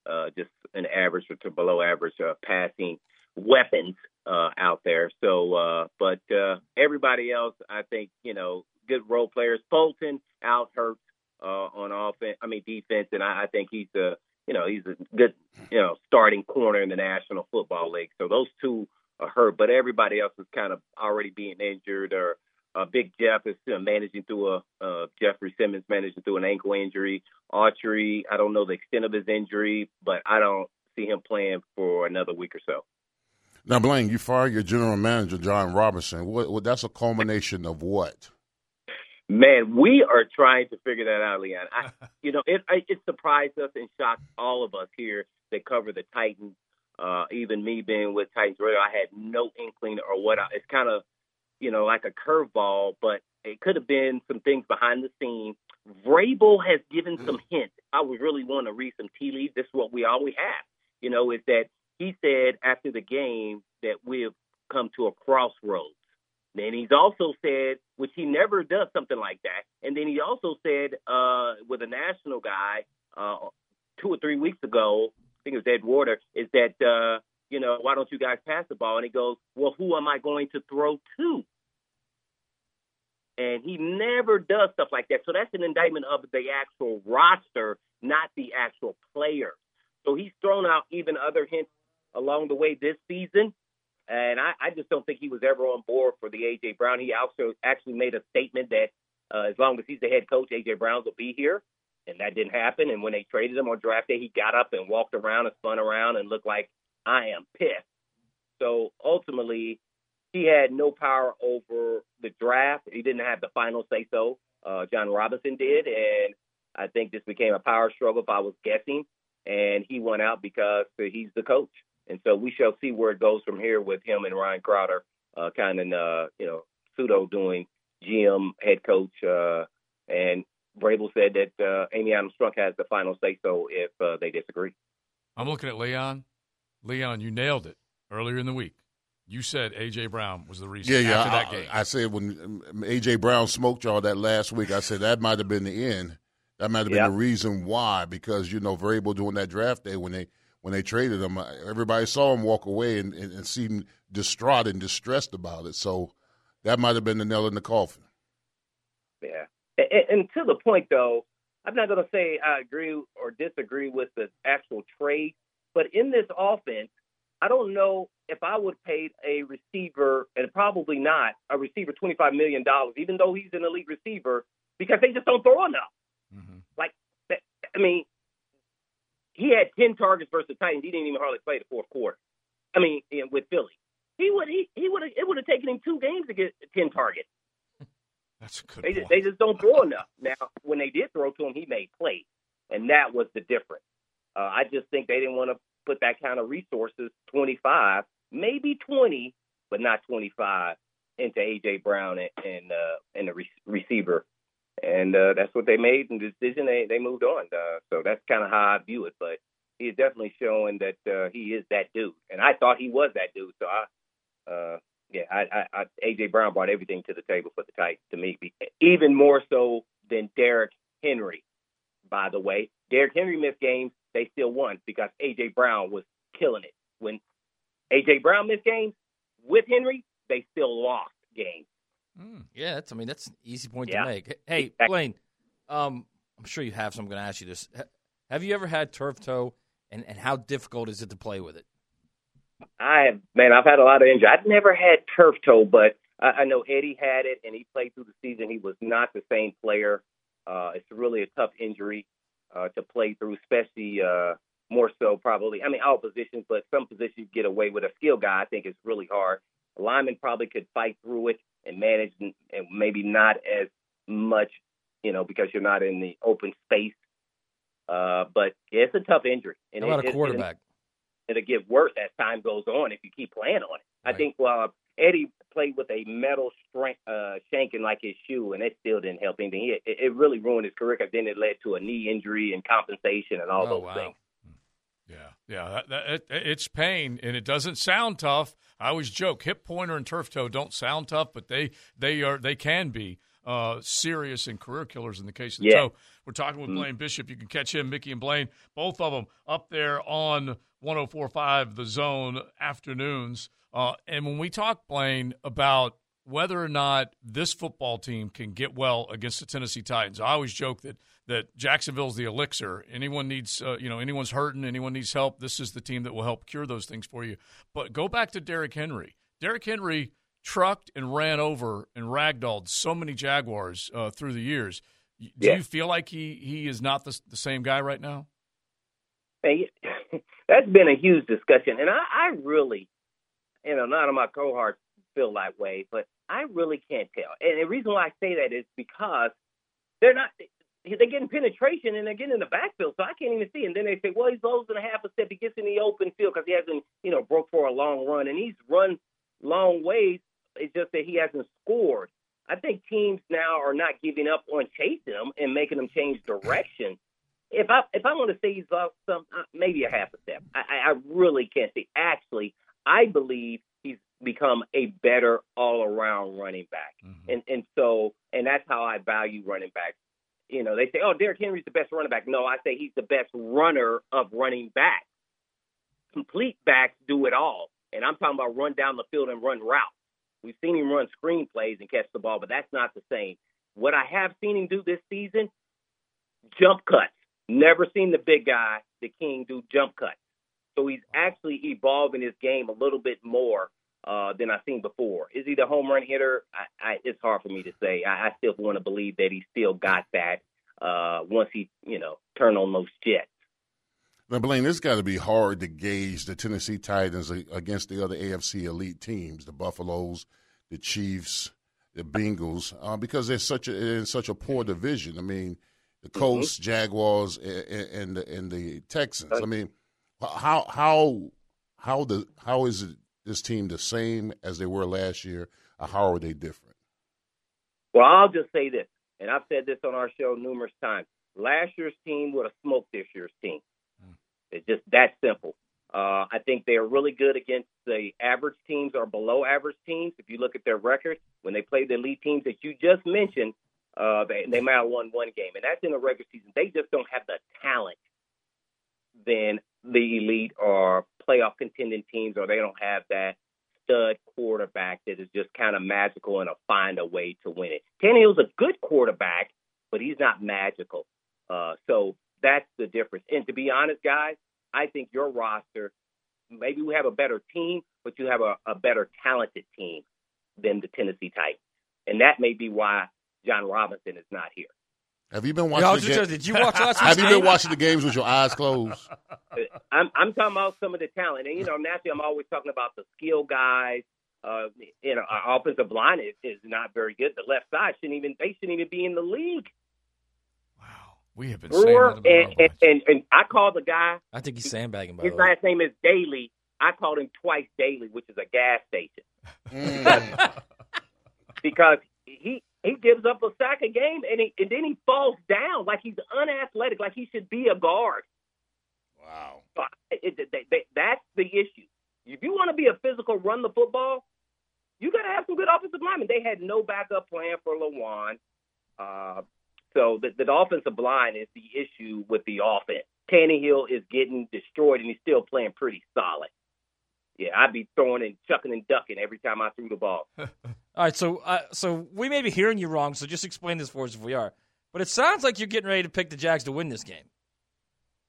uh, just an average or to below average uh, passing weapons uh, out there. So, uh, but uh, everybody else, I think, you know, good role players. Fulton out hurt uh, on offense. I mean defense, and I, I think he's a you know he's a good you know starting corner in the National Football League. So those two are hurt, but everybody else is kind of already being injured or. Uh, Big Jeff is still managing through a uh, Jeffrey Simmons managing through an ankle injury. Autry, I don't know the extent of his injury, but I don't see him playing for another week or so. Now, Blaine, you fired your general manager, Jon Robinson. What, what? That's a culmination of what? Man, we are trying to figure that out, Leon. I, [LAUGHS] you know, it it surprised us and shocked all of us here that cover the Titans. Uh, even me being with Titans Radio, I had no inkling or what. I, it's kind of you know, like a curveball, but it could have been some things behind the scenes. Vrabel has given some hints. I would really want to read some tea leaves. This is what we always have, you know, is that he said after the game that we've come to a crossroads. Then he's also said, which he never does something like that. And then he also said uh, with a national guy uh, two or three weeks ago, I think it was Ed Werder, is that uh, you know why don't you guys pass the ball? And he goes, well, who am I going to throw to? And he never does stuff like that. So that's an indictment of the actual roster, not the actual player. So he's thrown out even other hints along the way this season. And I, I just don't think he was ever on board for the AJ Brown. He also actually made a statement that uh, as long as he's the head coach, AJ Brown will be here, and that didn't happen. And when they traded him on draft day, he got up and walked around and spun around and looked like I am pissed. So ultimately, he had no power over the draft. He didn't have the final say so. Uh, Jon Robinson did, and I think this became a power struggle if I was guessing. And he went out because he's the coach. And so we shall see where it goes from here with him and Ryan Cowden, uh, kind of, uh, you know, pseudo doing GM head coach. Uh, and Vrabel said that uh, Amy Adams Strunk has the final say so if uh, they disagree. I'm looking at Leon. Leon, you nailed it earlier in the week. You said AJ Brown was the reason. Yeah, yeah. After that I, game, I said when um, AJ Brown smoked y'all that last week, I said that might have been the end. That might have been Yeah. the reason why, because you know Vrabel doing that draft day when they when they traded him, everybody saw him walk away and, and, and seemed distraught and distressed about it. So that might have been the nail in the coffin. Yeah. And, and to the point, though, I'm not going to say I agree or disagree with the actual trade, but in this offense, I don't know if I would paid a receiver, and probably not a receiver, $25 million, even though he's an elite receiver, because they just don't throw enough. Mm-hmm. Like, I mean, he had 10 targets versus the Titans. He didn't even hardly play the fourth quarter. I mean, with Philly. He would he, he would have it would have taken him two games to get 10 targets. That's a good They just, they just don't throw enough. Now, when they did throw to him, he made plays, and that was the difference. Uh, I just think they didn't want to put that kind of resources, 25, maybe 20, but not 25, into AJ Brown and and, uh, and the re- receiver, and uh, that's what they made in the decision. They they moved on. Uh, so that's kind of how I view it. But he's definitely showing that uh, he is that dude, and I thought he was that dude. So I. Uh, yeah, I, I, I, AJ Brown brought everything to the table for the Titans to me, even more so than Derrick Henry. By the way, Derrick Henry missed games, they still won because AJ Brown was killing it. When AJ Brown missed games with Henry, they still lost games. Yeah, that's. I mean, that's an easy point Yeah. to make. Hey, Blaine, um, I'm sure you have. So I'm going to ask you this: Have you ever had turf toe, and and how difficult is it to play with it? I have, man, I've had a lot of injury. I've never had turf toe, but I, I know Eddie had it, and he played through the season. He was not the same player. Uh, it's really a tough injury uh, to play through, especially uh, more so probably. I mean, all positions, but some positions you get away with a skill guy. I think it's really hard. A lineman probably could fight through it and manage, and, maybe not as much, you know, because you're not in the open space. Uh, but it's a tough injury. And How about it- a quarterback? it'll get worse as time goes on if you keep playing on it. I think well Eddie played with a metal strength, uh, shank in like his shoe, and it still didn't help anything. It, it really ruined his career because then it led to a knee injury and compensation and all Oh, those wow. things. Yeah, that, that, it, it's pain, and it doesn't sound tough. I always joke, hip pointer and turf toe don't sound tough, but they they are they can be uh, serious and career killers in the case of the Yeah. toe. We're talking with Blaine Bishop. You can catch him, Mickey and Blaine, both of them up there on 104.5 The Zone afternoons. Uh, and when we talk, Blaine, about whether or not this football team can get well against the Tennessee Titans, I always joke that that Jacksonville's the elixir. Anyone needs, uh, you know, anyone's hurting, anyone needs help. This is the team that will help cure those things for you. But go back to Derrick Henry. Derrick Henry trucked and ran over and ragdolled so many Jaguars uh, through the years. Do Yeah. you feel like he he is not the, the same guy right now? Hey, [LAUGHS] that's been a huge discussion, and I, I really, you know, none of my cohorts feel that way, but I really can't tell. And the reason why I say that is because they're not. They're getting penetration and they're getting in the backfield, so I can't even see. And then they say, "Well, he's losing a half a step. He gets in the open field because he hasn't, you know, broke for a long run, and he's run long ways It's just that he hasn't scored. I think teams now are not giving up on chasing him and making him change direction. If I if I want to say he's lost some, uh, maybe a half a step. I, I really can't say. Actually, I believe he's become a better all around running back, and and so and that's how I value running backs. You know, they say, "Oh, Derrick Henry's the best running back." No, I say he's the best runner of running backs. Complete backs do it all, and I'm talking about run down the field and run routes. We've seen him run screen plays and catch the ball, but that's not the same. What I have seen him do this season, jump cuts. Never seen the big guy, the king, do jump cuts. So he's actually evolving his game a little bit more uh, than I've seen before. Is he the home run hitter? I, I, it's hard for me to say. I, I still want to believe that he still got that uh, once he, you know, turned on those jets. Now, Blaine, this got to be hard to gauge the Tennessee Titans against the other AFC elite teams, the Buffaloes, the Chiefs, the Bengals, uh, because they're such a in such a poor division. I mean, the Colts, mm-hmm. Jaguars, and, and the and the Texans. I mean, how how how the how is it, this team the same as they were last year? Or how are they different? Well, I'll just say this, and I've said this on our show numerous times. Last year's team would have smoked this year's team. It's just that simple. Uh, I think they are really good against the average teams or below average teams. If you look at their record, when they play the elite teams that you just mentioned, uh, they, they might have won one game, and that's in the regular season. They just don't have the talent than the elite or playoff contending teams, or they don't have that stud quarterback that is just kind of magical and will find a way to win it. Tannehill's a good quarterback, but he's not magical. Uh, so that's the difference. And to be honest, guys, I think your roster, maybe we have a better team, but you have a, a better talented team than the Tennessee Titans. And that may be why Jon Robinson is not here. Have you been watching? Yeah, the ga- did you watch last Have you been watching the games with your eyes closed? [LAUGHS] I'm, I'm talking about some of the talent, and you know, naturally, I'm always talking about the skill guys. Uh, you know, our offensive line is, is not very good. The left side shouldn't even they shouldn't even be in the league. Wow, we have been Brewer, saying that about and, and, and, and I called the guy. I think he's sandbagging. By His way, last name is Daley. I called him twice daily, which is a gas station. [LAUGHS] because he he gives up a sack a game and he, and then he falls down like he's unathletic, like he should be a guard. Wow. So it, it, they- they- that's the issue. If you want to be a physical, run the football, you got to have some good offensive linemen. They had no backup plan for Lewan. Uh, so the, the offensive line is the issue with the offense. Tannehill is getting destroyed, and he's still playing pretty solid. Yeah, I'd be throwing and chucking and ducking every time I threw the ball. [LAUGHS] All right, so uh, so we may be hearing you wrong. So just explain this for us if we are. But it sounds like you're getting ready to pick the Jags to win this game.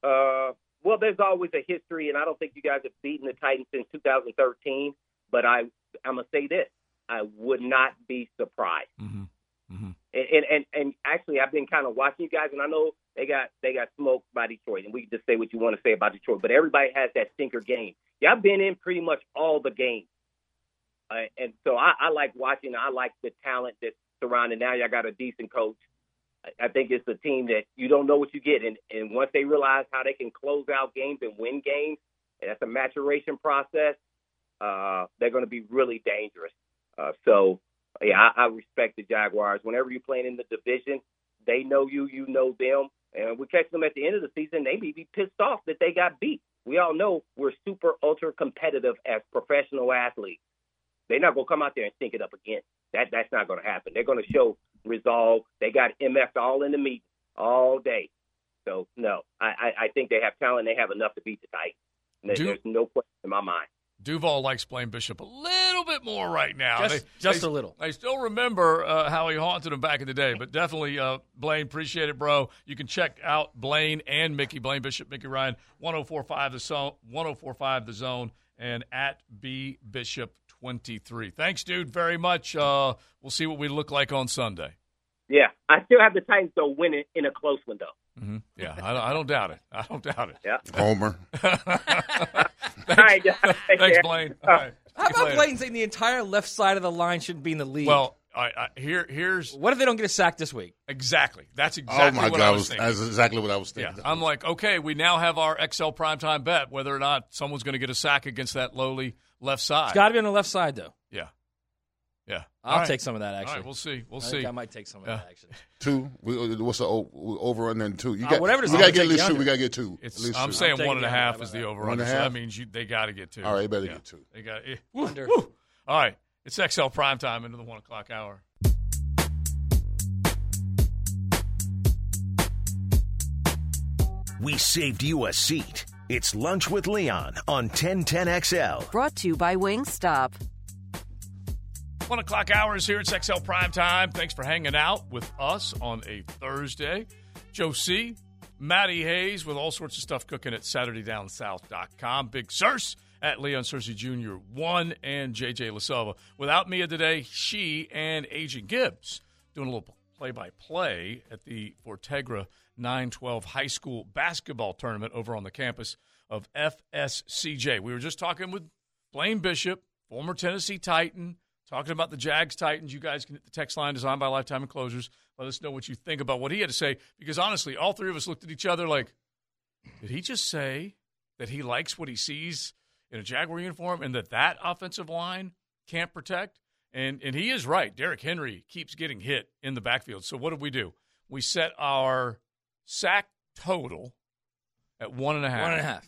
Uh, well, there's always a history, and I don't think you guys have beaten the Titans since 2013. But I, I'm gonna say this: I would not be surprised. Mm-hmm. And, and and and actually, I've been kind of watching you guys, and I know they got they got smoked by Detroit, and we can just say what you want to say about Detroit. But everybody has that stinker game. Yeah, I've been in pretty much all the games, uh, and so I, I like watching. I like the talent that's surrounding. Now y'all got a decent coach. I, I think it's a team that you don't know what you get, and and once they realize how they can close out games and win games, and that's a maturation process. Uh, they're going to be really dangerous. Uh, so yeah, I, I respect the Jaguars. Whenever you're playing in the division, they know you, you know them, and we catch them at the end of the season. They may be pissed off that they got beat. We all know we're super ultra competitive as professional athletes. They're not going to come out there and stink it up again. That that's not going to happen. They're going to show resolve. They got MF all in the meet all day. So no, I, I, I think they have talent. They have enough to beat the Titans. There- Do- There's no question in my mind. Duval likes Blaine Bishop a little bit more right now. Just- just a little. I still remember uh, how he haunted him back in the day, but definitely, uh, Blaine, appreciate it, bro. You can check out Blaine and Mickey, Blaine Bishop, Mickey Ryan, 1045 the zone, 1045 the zone, and at B Bishop 23. Thanks, dude, very much. Uh, we'll see what we look like on Sunday. Yeah, I still have the Titans though winning in a close one though. hmm Yeah, I, don't- I don't doubt it. I don't doubt it. Yeah. Homer. [LAUGHS] All right, guys. Thanks, Blaine. All right. How about. Blaine saying the entire left side of the line shouldn't be in the league? Well, I, I, here, here's what if they don't get a sack this week? exactly. That's exactly oh my what God, I I was was, thinking. that's exactly what I was Yeah, thinking. I'm like, okay, we now have our XL primetime bet whether or not someone's going to get a sack against that lowly left side. It's got to be on the left side though. yeah, yeah. I'll All right. take some of that. All Actually, right, we'll see. We'll I see. think I might take some of Yeah. that. Actually, Two. We, what's the over under and two? You Uh, got, whatever it is, we got to get at least two. We got to get two. It's, at least I'm two. saying taking one and a the under. half How is about the that? over One under. and So that means you, they got to get two. All right, you better Yeah. get two. They got eh, Under. woo, woo. All right, it's XL prime time into the one o'clock hour. We saved you a seat. It's Lunch with Leon on 1010XL. Brought to you by Wingstop. One o'clock hours here. It's XL Prime Time. Thanks for hanging out with us on a Thursday. Joe C., Matty Hayes with all sorts of stuff cooking at SaturdayDownSouth.com. Big Searcy at Leon Searcy Jr. 1 and JJ LaSalva. Without Mia today, she and Agent Gibbs doing a little play by play at the Fortegra 912 High School Basketball Tournament over on the campus of FSCJ. We were just talking with Blaine Bishop, former Tennessee Titan, talking about the Jags Titans. You guys can hit the text line designed by Lifetime Enclosures. Let us know what you think about what he had to say. Because honestly, all three of us looked at each other like, did he just say that he likes what he sees in a Jaguar uniform and that that offensive line can't protect? And and he is right. Derrick Henry keeps getting hit in the backfield. So what do we do? We set our sack total at one and a half. one and a half.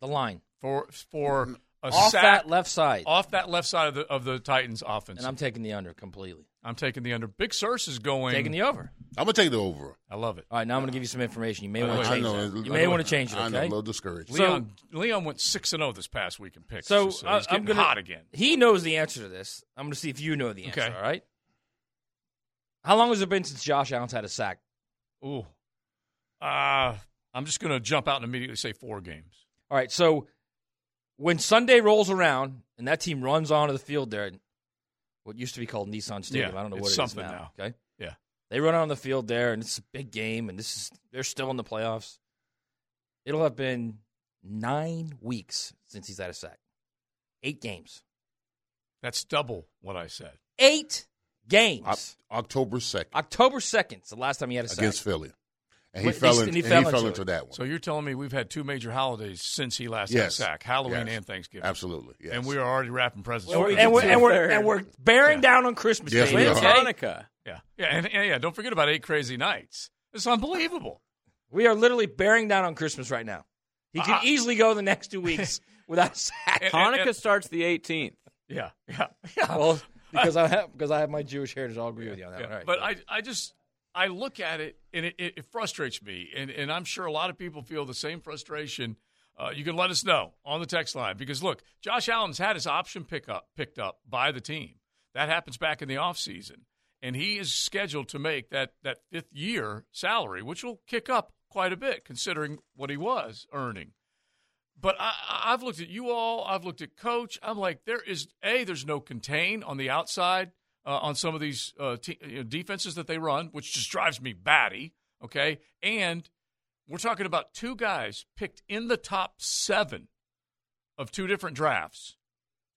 The line for for a off sack that left side, off that left side of the of the Titans offense. and I'm taking the under completely. I'm taking the under. Big Searcy is going. Taking the over. I'm gonna take the over. I love it. All right, now I'm going to give you some information. You may want to change I know, it- You I may want to change it. I know, Okay. a little discouraged. Leon Leon went six and zero this past week in picks. So Just uh, he's I'm getting gonna, hot again. He knows the answer to this. I'm going to see if you know the answer. Okay. All right. How long has it been since Josh Allen's had a sack? Ooh, uh, I'm just going to jump out and immediately say four games. All right. So when Sunday rolls around and that team runs onto the field there, what used to be called Nissan Stadium, Yeah, I don't know what it is something now. now. Okay. Yeah. They run out on the field there, and it's a big game, and this is they're still in the playoffs. It'll have been nine weeks since he's had a sack. Eight games. That's double what I said. Eight games. Oc- October second October second is the last time he had a sack. against Philly, and he Wait, fell he- in, and he and fell he fell into into it. that one. So you're telling me we've had two major holidays since he last Yes. had sack, Halloween Yes. and Thanksgiving, Absolutely, yes. and we are already wrapping presents. And we're, and we're, and we're, and we're bearing Yeah. down on Christmas Yes, Day. we're okay? Hanukkah? yeah, yeah, and, yeah, yeah. Don't forget about eight crazy nights. It's unbelievable. We are literally bearing down on Christmas right now. He could Uh, easily go the next two weeks [LAUGHS] without a sack. And- Hanukkah starts the 18th. Yeah, yeah. yeah. well, because I have because I have my Jewish heritage, I'll agree with you on that. Yeah, one. All right, but. I, I just, I look at it and it, it, frustrates me, and, and I'm sure a lot of people feel the same frustration. Uh, you can let us know on the text line because look, Josh Allen's had his option pick up picked up by the team. That happens back in the offseason. and he is scheduled to make that that fifth year salary, which will kick up quite a bit considering what he was earning. But I, I've looked at you all. I've looked at coach. I'm like, there is a there's no contain on the outside uh, on some of these uh, te- you know, defenses that they run, which just drives me batty. Okay, and we're talking about two guys picked in the top seven of two different drafts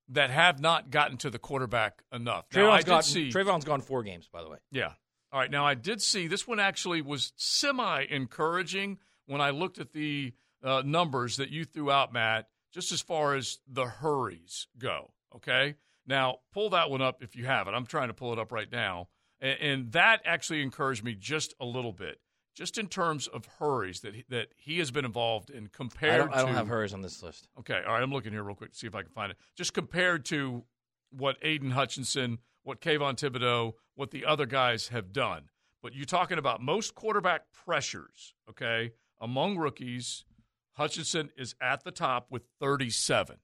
that have not gotten to the quarterback enough. Now, I Travon's did gone, see Travon's gone four games, by the way. yeah. All right. Now, I did see this one actually was semi encouraging when I looked at the uh, numbers that you threw out, Matt, just as far as the hurries go. Okay. Now, pull that one up if you have it. I'm trying to pull it up right now. And, and that actually encouraged me just a little bit, just in terms of hurries that he, that he has been involved in compared I don't, I don't to. have hers on this list. Okay, all right. I'm looking here real quick to see if I can find it. Just compared to what Aidan Hutchinson, what Kayvon Thibodeaux, what the other guys have done. But you're talking about most quarterback pressures, okay, among rookies. Hutchinson is at the top with 37,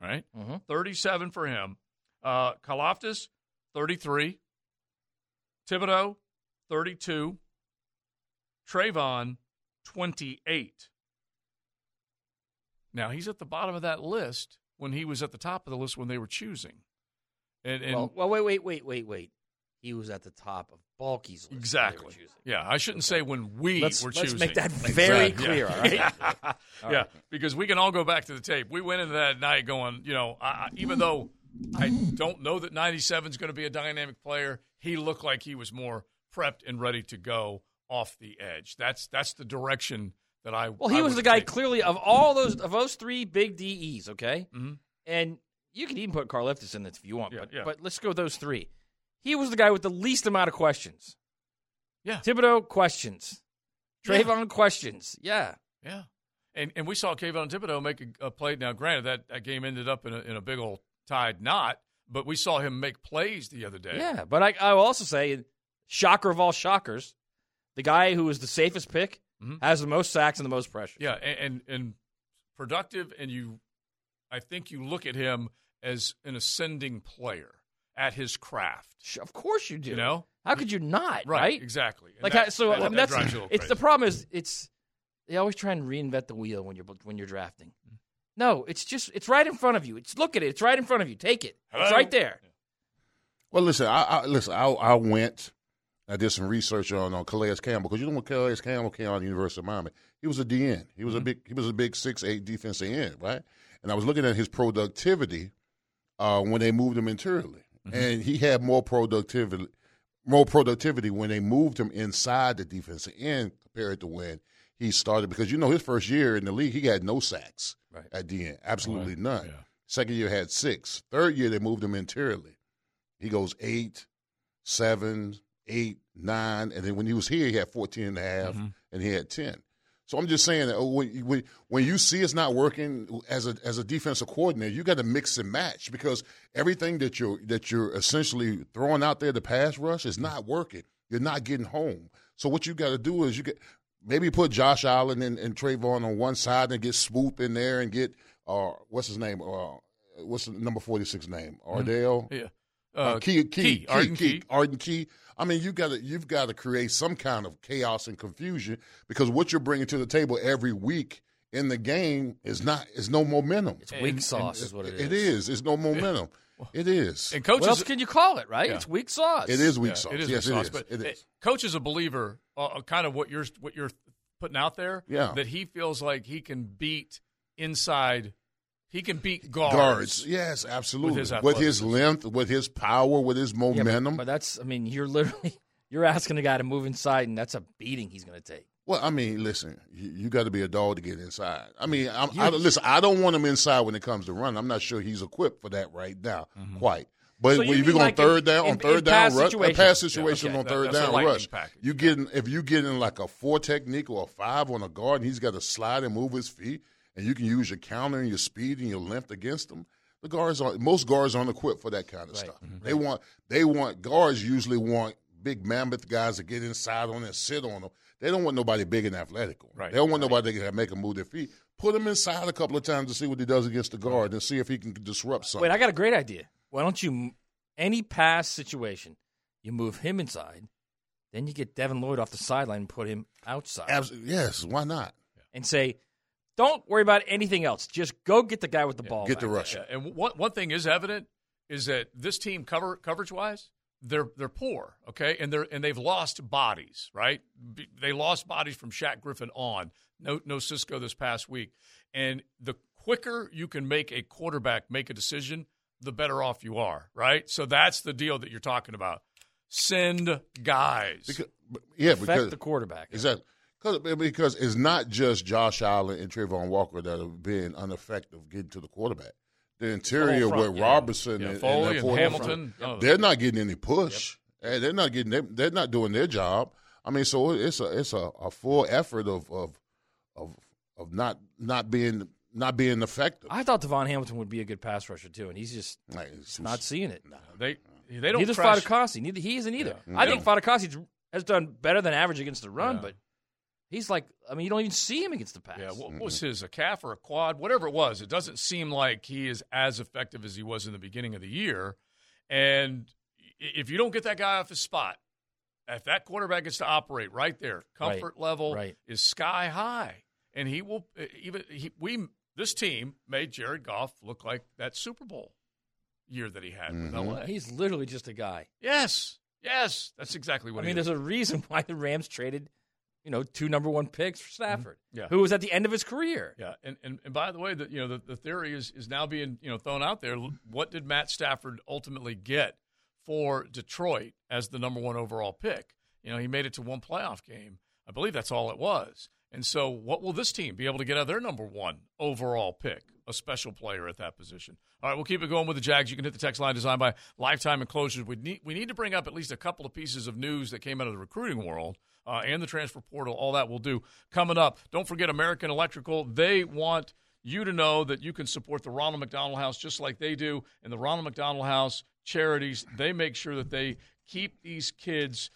right? Mm-hmm. 37 for him. Uh, Karlaftis, 33. Thibodeaux, 32. Travon, 28. Now he's at the bottom of that list when he was at the top of the list when they were choosing. And, and well, well, wait, wait, wait, wait, wait. He was at the top of Baalke's list. when they were exactly. Yeah, I shouldn't say when we Let's- were let's choosing. make that very Exactly. clear, [LAUGHS] Yeah. all right? yeah, All Yeah, right. because we can all go back to the tape. We went into that night going, you know, I, I- even though I don't know that 97 is going to be a dynamic player, he looked like he was more prepped and ready to go off the edge. That's that's the direction that I. Well, he I was the guy take. clearly of all those of those three big DEs. Okay, Mhm. and you can even put Karlaftis in this if you want. Yeah, but, yeah. but let's go those three. He was the guy with the least amount of questions. Yeah. Thibodeaux questions. Yeah. Travon questions. Yeah. Yeah. And and we saw Kayvon Thibodeaux make a, a play. Now, granted, that, that game ended up in a, in a big old tied knot, but we saw him make plays the other day. Yeah, but I, I will also say, shocker of all shockers, the guy who was the safest pick Mhm. has the most sacks and the most pressure. Yeah, and, and and productive, and you, I think you look at him as an ascending player at his craft. Of course you do. You know, How could you not? Right, Right. exactly. And Like that- how- so, that- I mean, that that's drives you it's the problem is it's they always try and reinvent the wheel when you're when you're drafting. No, it's just it's right in front of you. It's look at it. It's right in front of you. Take it. It's right there. Well, listen, I, I listen. I, I went. I did some research on on Calais Campbell because you know when Calais Campbell came out of the University of Miami, he was a DN. He was a big. He was a big six eight defensive end, right? And I was looking at his productivity uh, when they moved him interiorly, and he had more productivity, more productivity when they moved him inside the defensive end compared to when he started. Because you know his first year in the league, he had no sacks Right. at end, absolutely Right. none. Yeah. Second year had six. Third year they moved him interiorly. He goes eight, seven, eight, nine, and then when he was here, he had 14 and a half, Mm-hmm. and he had 10. So I'm just saying that oh, when, you- when, when you see it's not working as a as a defensive coordinator, you got to mix and match because everything that you're that you're essentially throwing out there, the pass rush, is not working. You're not getting home. So what you got to do is you get maybe put Josh Allen and, and Travon on one side and get Swoop in there and get uh what's his name uh what's the number 46 name Ardell Yeah. uh, Uh, Key, Key, Key, Key, Arden Key, Key. Arden Key. I mean, you got to you've got to create some kind of chaos and confusion because what you're bringing to the table every week in the game is not is no momentum. It's weak sauce is what it It is. is. It's no momentum. [LAUGHS] It is. And coaches, what else can you call it? Right? Yeah. It's weak sauce. It is weak Yeah, sauce. It is yes, weak it sauce, is. but it is. coach is a believer, uh, uh, kind of what you're what you're putting out there. Yeah. that he feels like he can beat inside. He can beat guards. Guards. Yes, absolutely. his With his, length, with his power, with his Yeah, but- momentum. but, that's I mean, you're literally [LAUGHS] you're asking a guy to move inside, and that's a beating he's going to take. Well, I mean, listen, you, you got to be a dog to get inside. I mean, I'm, I, listen, I don't want him inside when it comes to run. I'm not sure he's equipped for that right now, mm-hmm. quite. But So you when you're going like third down in- on third down pass rush, a situations? pass Yeah, situation okay. on third that's a down rush, package. you getting if you getting like a four technique or a five on a guard, and he's got to slide and move his feet, and you can use your counter and your speed and your length against them. The guards are most guards aren't equipped for that kind of stuff. Mm-hmm. They want they want guards usually want big mammoth guys to get inside on and sit on them. They don't want nobody big and athletic. Right. They don't want nobody that can make them move their feet. Put him inside a couple of times to see what he does against the guard and see if he can disrupt something. Wait, I got a great idea. Why don't you any pass situation, you move him inside, then you get Devin Lloyd off the sideline and put him outside, Abs- yes, why not? and say, "Don't worry about anything else. Just go get the guy with the ball. Get the back rush. Yeah, and one one thing is evident is that this team cover coverage wise, they're they're poor, okay, and they're and they've lost bodies, right? They lost bodies from Shaq Griffin on. No no Cisco this past week, and the quicker you can make a quarterback make a decision, the better off you are, right? So that's the deal that you're talking about. Send guys. Because, yeah, Affect because the quarterback. Is that cause, because it's not just Josh Allen and Travon Walker that have been ineffective getting to the quarterback. The interior whole front, with yeah. Robertson Yeah, and, Foley and, and Ford- Hamilton. Oh. they're not getting any push. Hey, they're not getting. They're, they're not doing their job. I mean, so it's a it's a, a full effort of of of of not not being not being effective. I thought Devon Hamilton would be a good pass rusher too, and he's just Like, it's- not seeing it. They they don't Neither crash. Fatukasi. Neither he isn't either. Yeah. Mm-hmm. I They think Fatukasi has done better than average against the run, Yeah. but he's like, I mean, you don't even see him against the pass. Yeah, what was his a calf or a quad, whatever it was? It doesn't seem like he is as effective as he was in the beginning of the year. And if you don't get that guy off his spot, if that quarterback gets to operate right there, comfort level right. is sky high, and he will uh, even he, we this team made Jared Goff look like that Super Bowl year that he had with LA. He's literally just a guy. Yes, yes, that's exactly what I mean, he there's a reason why the Rams traded, you know, two number one picks for Stafford, Mm-hmm. Yeah. who was at the end of his career. Yeah, and, and, and by the way, the, you know the, the theory is is now being you know thrown out there. What did Matt Stafford ultimately get for Detroit as the number one overall pick? You know, he made it to one playoff game. I believe that's all it was. And so, what will this team be able to get out of their number one overall pick? A special player at that position. All right, we'll keep it going with the Jags. You can hit the text line designed by Lifetime Enclosures. We need, we need to bring up at least a couple of pieces of news that came out of the recruiting world uh, and the transfer portal. All that we'll do coming up. Don't forget American Electrical. They want you to know that you can support the Ronald McDonald House just like they do. And the Ronald McDonald House charities, they make sure that they keep these kids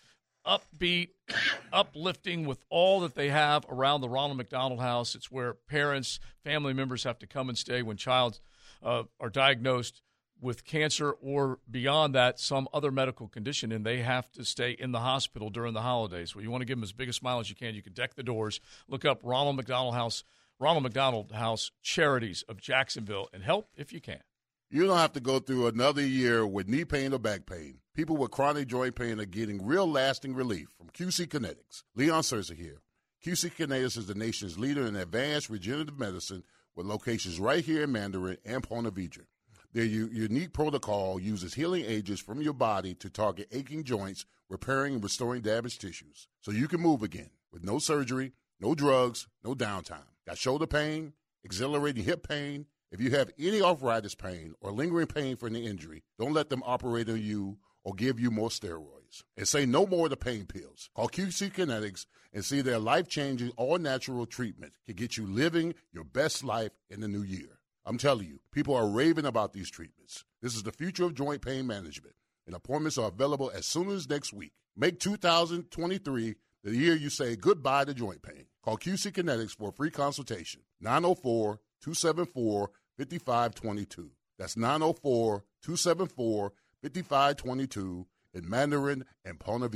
upbeat, [COUGHS] uplifting with all that they have around the Ronald McDonald House. It's where parents, family members have to come and stay when child uh, are diagnosed with cancer or beyond that, some other medical condition, and they have to stay in the hospital during the holidays. Well, you want to give them as big a smile as you can. You can deck the doors. Look up Ronald McDonald House, Ronald McDonald House Charities of Jacksonville, and help if you can. You don't have to go through another year with knee pain or back pain. People with chronic joint pain are getting real lasting relief from QC Kinetics. Leon Searcy here. QC Kinetics is the nation's leader in advanced regenerative medicine with locations right here in Mandarin and Ponte Vedra. Their u- unique protocol uses healing agents from your body to target aching joints, repairing and restoring damaged tissues so you can move again with no surgery, no drugs, no downtime. Got shoulder pain, exhilarating hip pain. If you have any arthritis pain or lingering pain from the injury, don't let them operate on you or give you more steroids. And say no more to pain pills. Call QC Kinetics and see their life changing, all natural treatment can get you living your best life in the new year. I'm telling you, people are raving about these treatments. This is the future of joint pain management, and appointments are available as soon as next week. Make 2023 the year you say goodbye to joint pain. Call QC Kinetics for a free consultation. 904 274 5522. That's 904 274 5522 in Mandarin and Ponte.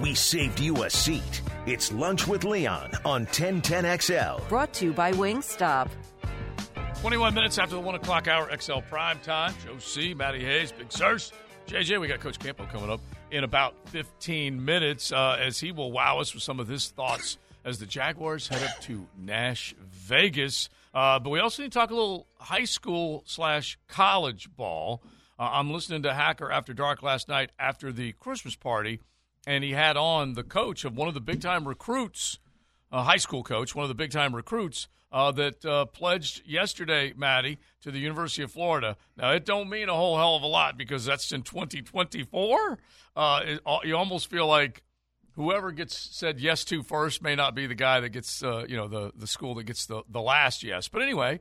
We saved you a seat. It's Lunch with Leon on 1010XL. Brought to you by Wingstop. 21 minutes after the 1 o'clock hour, XL Prime Time. Joe C., Matty Hayes, Big Searcy. JJ, we got Coach Campo coming up in about 15 minutes uh, as he will wow us with some of his thoughts [LAUGHS] as the Jaguars head up to Nash Vegas. Uh, but we also need to talk a little high school slash college ball. Uh, I'm listening to Hacker After Dark last night after the Christmas party, and he had on the coach of one of the big time recruits, a high school coach, one of the big time recruits uh, that uh, pledged yesterday, Maddie, to the University of Florida. Now, it don't mean a whole hell of a lot because that's in 2024. Uh, it, you almost feel like whoever gets said yes to first may not be the guy that gets, uh, you know, the, the school that gets the, the last yes. But anyway,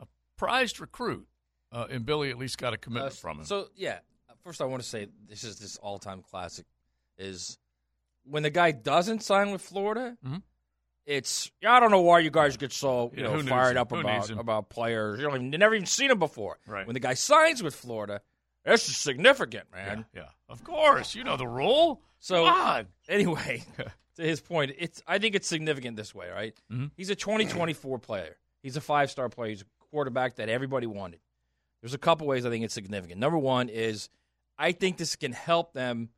a prized recruit, uh, and Billy at least got a commitment from him. So yeah, first I want to say this is this all time classic is when the guy doesn't sign with Florida. It's I don't know why you guys get so you Yeah, know fired up Who about about players. You don't even, never even seen him before. Right. When the guy signs with Florida, that's significant, man. Yeah, of course. You know the rule. So anyway, [LAUGHS] to his point, it's I think it's significant this way, right? Mhm. He's a 2024 player. He's a five star player. He's a quarterback that everybody wanted. There's a couple ways I think it's significant. Number one is I think this can help them,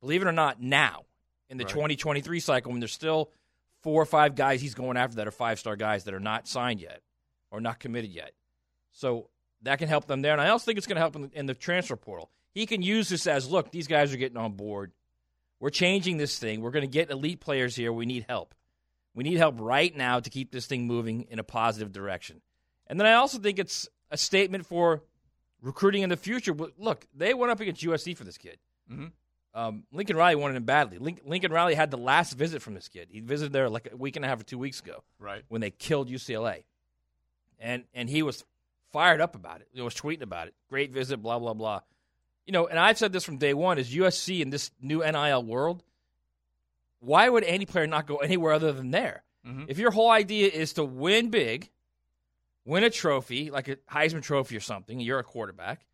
believe it or not, now in the Right. 2023 cycle when there's still four or five guys he's going after that are five star guys that are not signed yet or not committed yet. So that can help them there. And I also think it's going to help in, in the transfer portal. He can use this as look, these guys are getting on board. We're changing this thing. We're going to get elite players here. We need help. We need help right now to keep this thing moving in a positive direction. And then I also think it's a statement for recruiting in the future. Look, they went up against USC for this kid. Mhm. Um, Lincoln Riley wanted him badly. Link, Lincoln Riley had the last visit from this kid. He visited there like a week and a half or two weeks ago Right. when they killed UCLA. And and he was fired up about it. He was tweeting about it. Great visit, blah, blah, blah. You know, and I've said this from day one is USC in this new NIL world, why would any player not go anywhere other than there? Mhm. If your whole idea is to win big, win a trophy, like a Heisman Trophy or something, you're a quarterback,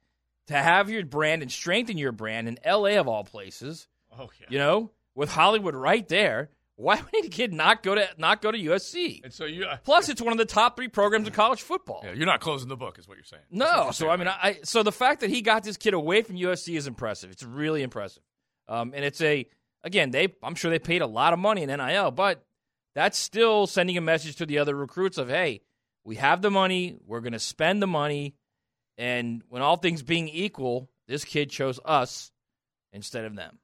to have your brand and strengthen your brand in LA of all places, Oh yeah. you know, with Hollywood right there, why would a kid not go to not go to USC? And so you, uh, Plus, it's one of the top three programs in college football. yeah, you're not closing the book, is what you're saying. No, so I mean, I so the fact that he got this kid away from USC is impressive. It's really impressive, um, and it's a again they I'm sure they paid a lot of money in NIL, but that's still sending a message to the other recruits of hey, we have the money, we're going to spend the money, and when all things being equal, this kid chose us instead of them.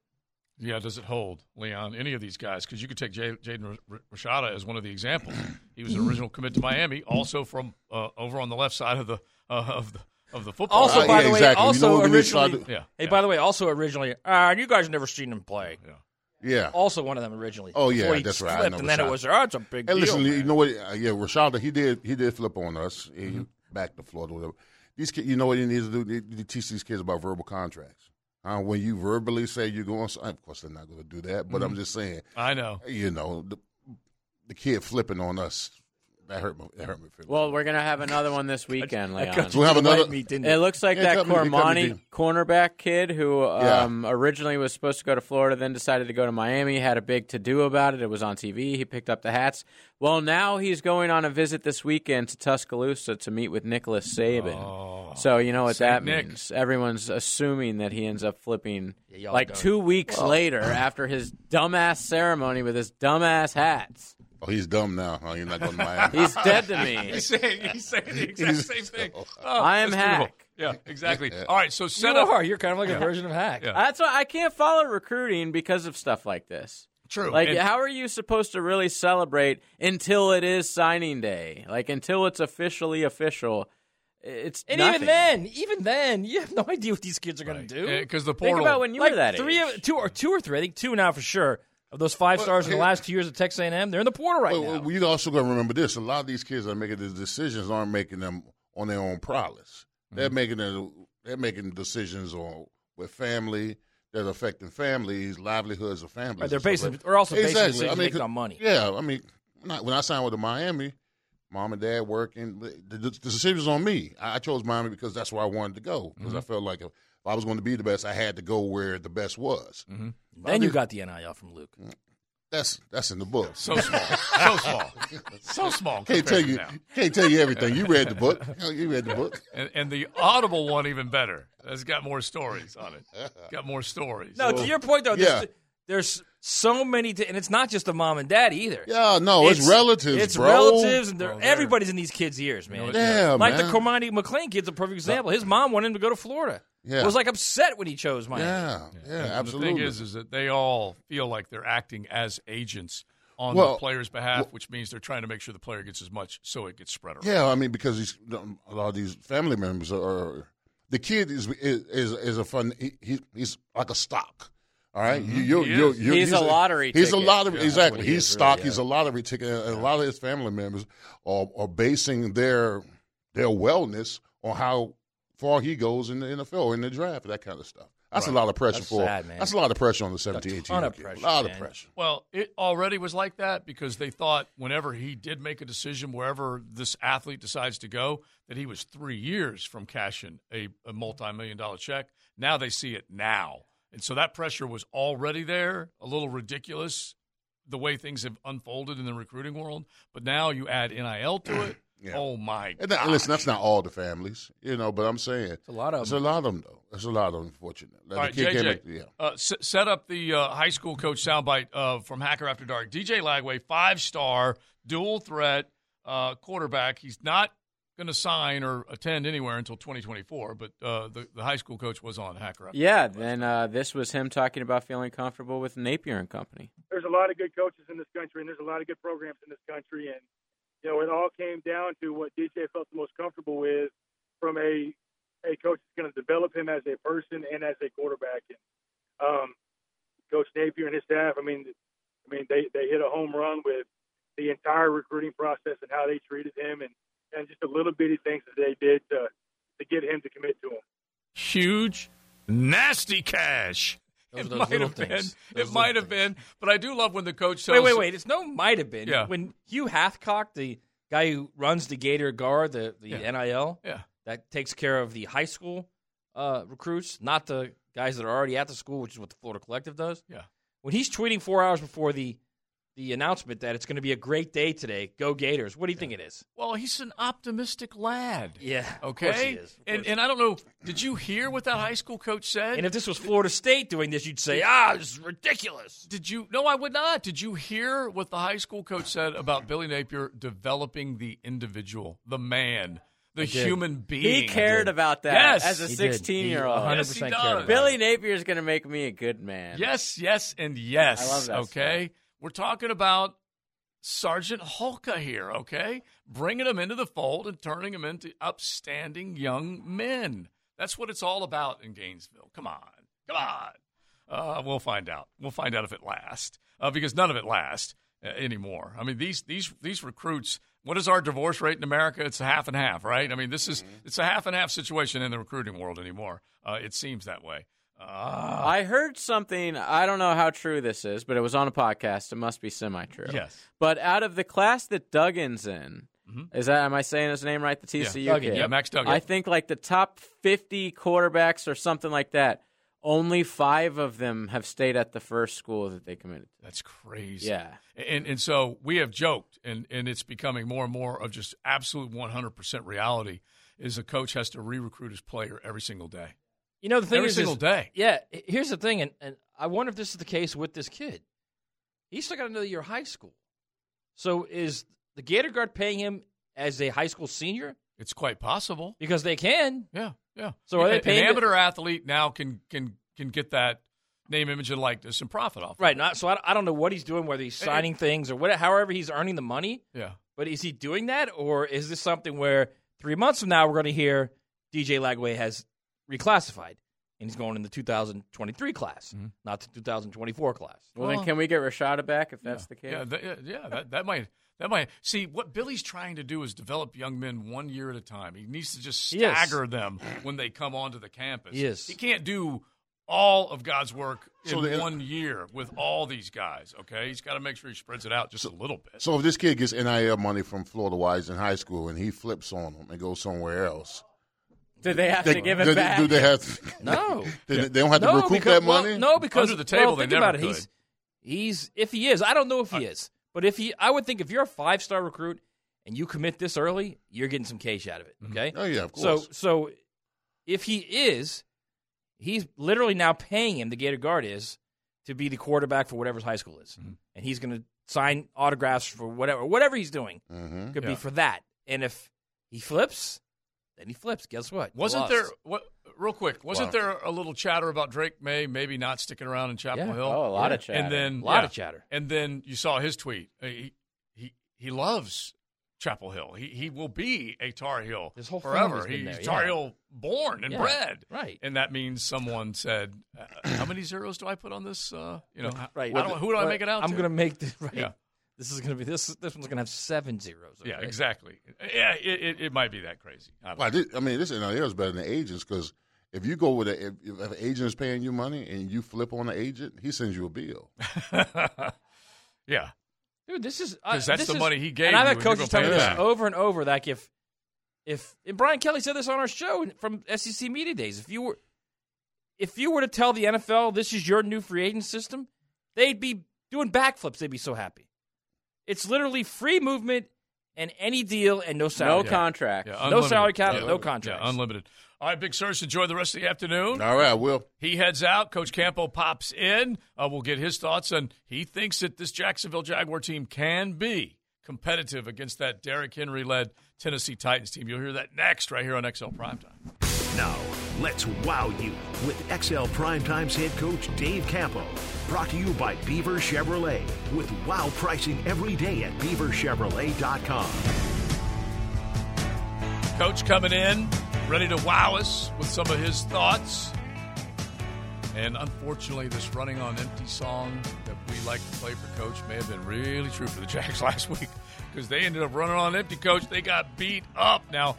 Yeah, does it hold, Leon? Any of these guys? Because you could take Jay- Jaden R- Rashada as one of the examples. He was an original [LAUGHS] commit to Miami, also from uh, over on the left side of the uh, of the of the football. Also, field. by the way, also originally, yeah. Hey, by the way, also originally, uh, you guys never seen him play. Yeah. Yeah. Also, one of them originally. Oh yeah, that's right. I flipped, know and then it was, oh, it's a big Hey, deal. listen, man. you know what? Uh, yeah, Rashada, he did he did flip on us. He Mm-hmm. back to Florida, whatever. These kids, you know what he needs to do? Need to teach these kids about verbal contracts. Uh, when you verbally say you're going, of course they're not going to do that. But I'm Mhm. just saying. I know. You know, the, the kid flipping on us that hurt me. That hurt me. Well, we're gonna have another one this weekend, [LAUGHS] Leon. you We'll have another- white meat, didn't It looks like Yeah, that cut me- it cut me Cormani cornerback kid who Yeah. um, originally was supposed to go to Florida, then decided to go to Miami. Had a big to do about it. It was on TV. He picked up the hats. Well, now he's going on a visit this weekend to Tuscaloosa to meet with Nicholas Saban. so you know what Saint that Nick. means. Everyone's assuming that he ends up flipping y'all like done. two weeks Well- later after his dumbass ceremony with his dumbass hats. Oh, he's dumb now. Huh? You're not going to Miami. He's dead to me. [LAUGHS] He's saying he's saying the exact He's- same thing. [LAUGHS] Oh, I am that's beautiful. Hack. Yeah, exactly. All right, so set you up. are. You're kind of like a version of Hack. Yeah. That's why I can't follow recruiting because of stuff like this. True. Like, And- how are you supposed to really celebrate until it is signing day? Like, until it's officially official, it's And nothing. even then, even then, you have no idea what these kids are going to do. Because the Think about when you like were that three, age. of- two or two or three. I think two now for sure. Of those five stars in the last two years at Texas A&M, they're in the portal right Well, now. well, you also got to remember this: a lot of these kids that are making these decisions aren't making them on their own prowess. They're Mm-hmm. making them, they're making decisions on with family that are affecting families, livelihoods of families. Right, they're basing- like- or also basing exactly. decisions I mean, making on money. Yeah, I mean, when I, when I signed with the Miami, mom and dad working, the, the, the decision was on me. I, I chose Miami because that's where I wanted to go because Mm-hmm. I felt like if I was going to be the best, I had to go where the best was. Mm-hmm. Then you got the NIL from Luke. That's that's in the book. So small, so small, so small. [LAUGHS] Can't tell you. now. Can't tell you everything. You read the book. You read the book. And, and the audible one even better. It's got more stories on it. Got more stories. No, to your point though, Yeah. there's, there's so many, t- and it's not just the mom and dad either. Yeah, no, it's relatives, It's bro. relatives, and they're, Bro, they're- everybody's in these kids' ears, man. Yeah, like man. the Cormani McClain kid's a perfect example. His mom wanted him to go to Florida. Yeah. was like upset when he chose Miami. Yeah, yeah, And absolutely. The thing is, is that they all feel like they're acting as agents on Well, the player's behalf, which means they're trying to make sure the player gets as much so it gets spread around. Yeah, I mean because these a lot of these family members are. The kid is is is, is a fun. He, he he's like a stock. All right? Mhm. you, you're, He you're, you're, He's a lottery He's ticket. a lottery. Yeah, exactly. what he He's stock. really, He's a lottery ticket. And a lot of his family members are, are basing their their wellness on how far he goes in the NFL in the draft, that kind of stuff. That's a lot of pressure That's for. sad, man. That's a lot of pressure on the 17, 18 ton of kid. pressure, A lot man. of pressure. Well, it already was like that because they thought whenever he did make a decision, wherever this athlete decides to go, that he was three years from cashing a, a multi million dollar check. Now they see it now. And so that pressure was already there, a little ridiculous the way things have unfolded in the recruiting world. But now you add NIL to it. Yeah. Oh, my And that, God. listen, that's not all the families, you know, but I'm saying it's a lot of There's a lot of them, though. There's a lot of them, unfortunately. Like, All right, the kid JJ, make yeah. uh, s- set up the uh, high school coach soundbite uh, from Hacker After Dark. DJ Lagway, five star, dual threat uh, quarterback. He's not going to sign or attend anywhere until 2024, but uh, the, the high school coach was on Hacker After Yeah, then uh, this was him talking about feeling comfortable with Napier and Company. there's a lot of good coaches in this country, and there's a lot of good programs in this country, and you know it all came down to what DJ felt the most comfortable with from a a coach that's going to develop him as a person and as a quarterback. And um, Coach Napier and his staff, I mean, I mean they they hit a home run with the entire recruiting process and how they treated him, and and just the little bitty things that they did to to get him to commit to him. huge, nasty cash. Those it those might little have been. things. It might have been. But I do love when the coach tells. Wait, wait, wait. It's no might have been. Yeah. When Hugh Hathcock, the guy who runs the Gator Guard, the, the Yeah. NIL, Yeah. that takes care of the high school uh, recruits, not the guys that are already at the school, which is what the Florida Collective does. Yeah. When he's tweeting four hours before the the announcement that it's going to be a great day today, go Gators. What do you think it is? Well, he's an optimistic lad. Yeah. of Okay. course he is. Of And course. and I don't know. Did you hear what that high school coach said? And if this was Florida State doing this, you'd say, ah, this is ridiculous. Did you? No, I would not. Did you hear what the high school coach said about Billy Napier developing the individual, the man, the human being. He cared about that Yes. as a He did. 16 year old. 100% Yes, he does. Billy Napier is going to make me a good man. Yes, yes, and yes. I love that Okay, we're talking about Sergeant Hulka here. Okay, bringing them into the fold and turning them into upstanding young men. That's what it's all about in Gainesville. Come on, come on. Uh, we'll find out. We'll find out if it lasts uh, because none of it lasts uh, anymore. I mean, these these these recruits. What is our divorce rate in America? It's a half and half, right? I mean, this is it's a half and half situation in the recruiting world anymore. Uh, it seems that way. Uh, I heard something. I don't know how true this is, but it was on a podcast. It must be semi true. Yes. But out of the class that Duggan's in, is that am I saying his name right? The TCU Duggan, kid. yeah, Max Duggan. I think like the top fifty quarterbacks or something like that. Only five of them have stayed at the first school that they committed to. That's crazy. Yeah. And and so we have joked, and, and it's becoming more and more of just absolute 100% reality is a coach has to re-recruit his player every single day. You know, the thing Every is, single is- day. Yeah, here's the thing, and, and I wonder if this is the case with this kid. He's still got another year of high school. So is the Gator Guard paying him as a high school senior? It's quite possible. Because they can. Yeah, yeah. So are they paying an the- amateur athlete now can can can get that name, image, and likeness and profit off. Right. it. Not, so I, I don't know what he's doing, whether he's signing things or what, however he's earning the money. Yeah. But is he doing that, or is this something where three months from now we're going to hear DJ Lagway has reclassified and he's going in the 2023 class, Mm-hmm. not the 2024 class? Well, then can we get Rashada back if that's the case? Yeah, that, yeah, yeah, that, that might that might see what Billy's trying to do is develop young men one year at a time. He needs to just stagger them when they come onto the campus. He. He can't do all of God's work in the- one year with all these guys. Okay, he's got to make sure he spreads it out just a little bit. So if this kid gets NIL money from Florida Wise in high school and he flips on them and goes somewhere else, Do they have they, to give it do, back? do they have? To, No. they, they don't have to no, recoup because, that well, money. no, because Under the table, well, they think never about it. He's he's if he is, I don't know if he is, but if he, I would think if you're a five star recruit and you commit this early, you're getting some cash out of it. Okay. Oh yeah, of course. so so if he is, he's literally now paying him. The Gator guard is to be the quarterback for whatever his high school is, Mm-hmm. and he's going to sign autographs for whatever whatever he's doing. Mhm. Could Yeah. be for that, and if he flips, then he flips. Guess what? Wasn't lost. there what? Real quick, wasn't Wow. there a little chatter about Drake Maye maybe not sticking around in Chapel Yeah. Hill? Oh, a lot of chatter. And then A lot yeah. of chatter. And then you saw his tweet. Uh, He he he loves Chapel Hill. He he will be a Tar Heel His whole forever. family's He's there, Tar yeah. Heel born and Yeah, bred. right. And that means someone said, uh, "How many zeros do I put on this? Uh, you know, Right. I don't- who do I make it out I'm to? going to make this [LAUGHS] right. Yeah. This is going to be this. This one's going to have seven zeros. Yeah, exactly. Yeah, it, it, it might be that crazy. I don't Well, I, did, I mean, this NIL is better than agents because if you go with a if, if an agent is paying you money and you flip on the agent, he sends you a bill. [LAUGHS] yeah. Dude, this is 'Cause uh, that's this the is- money he gave And I've you had when coaches go tell me this him. over and over that if if and Brian Kelly said this on our show from SEC media days. If you were if you were to tell the NFL this is your new free agent system, they'd be doing backflips. They'd be so happy. It's literally free movement and any deal and no salary. no contract. Yeah, no salary cap, Yeah. no contract. Yeah, unlimited. All right, Big Sirs, enjoy the rest of the afternoon. All right, I will. He heads out. Coach Campo pops in. Uh, we'll get his thoughts, and he thinks that this Jacksonville Jaguar team can be competitive against that Derrick Henry-led Tennessee Titans team. You'll hear that next right here on XL Primetime. Now, let's wow you with XL Primetime's head coach Dave Campo. Brought to you by Beaver Chevrolet with wow pricing every day at beaverchevrolet.com. Coach coming in, ready to wow us with some of his thoughts. And unfortunately, this running on empty song that we like to play for Coach may have been really true for the [LAUGHS] Jacks last week because they ended up running on empty, Coach. They got beat up. Now,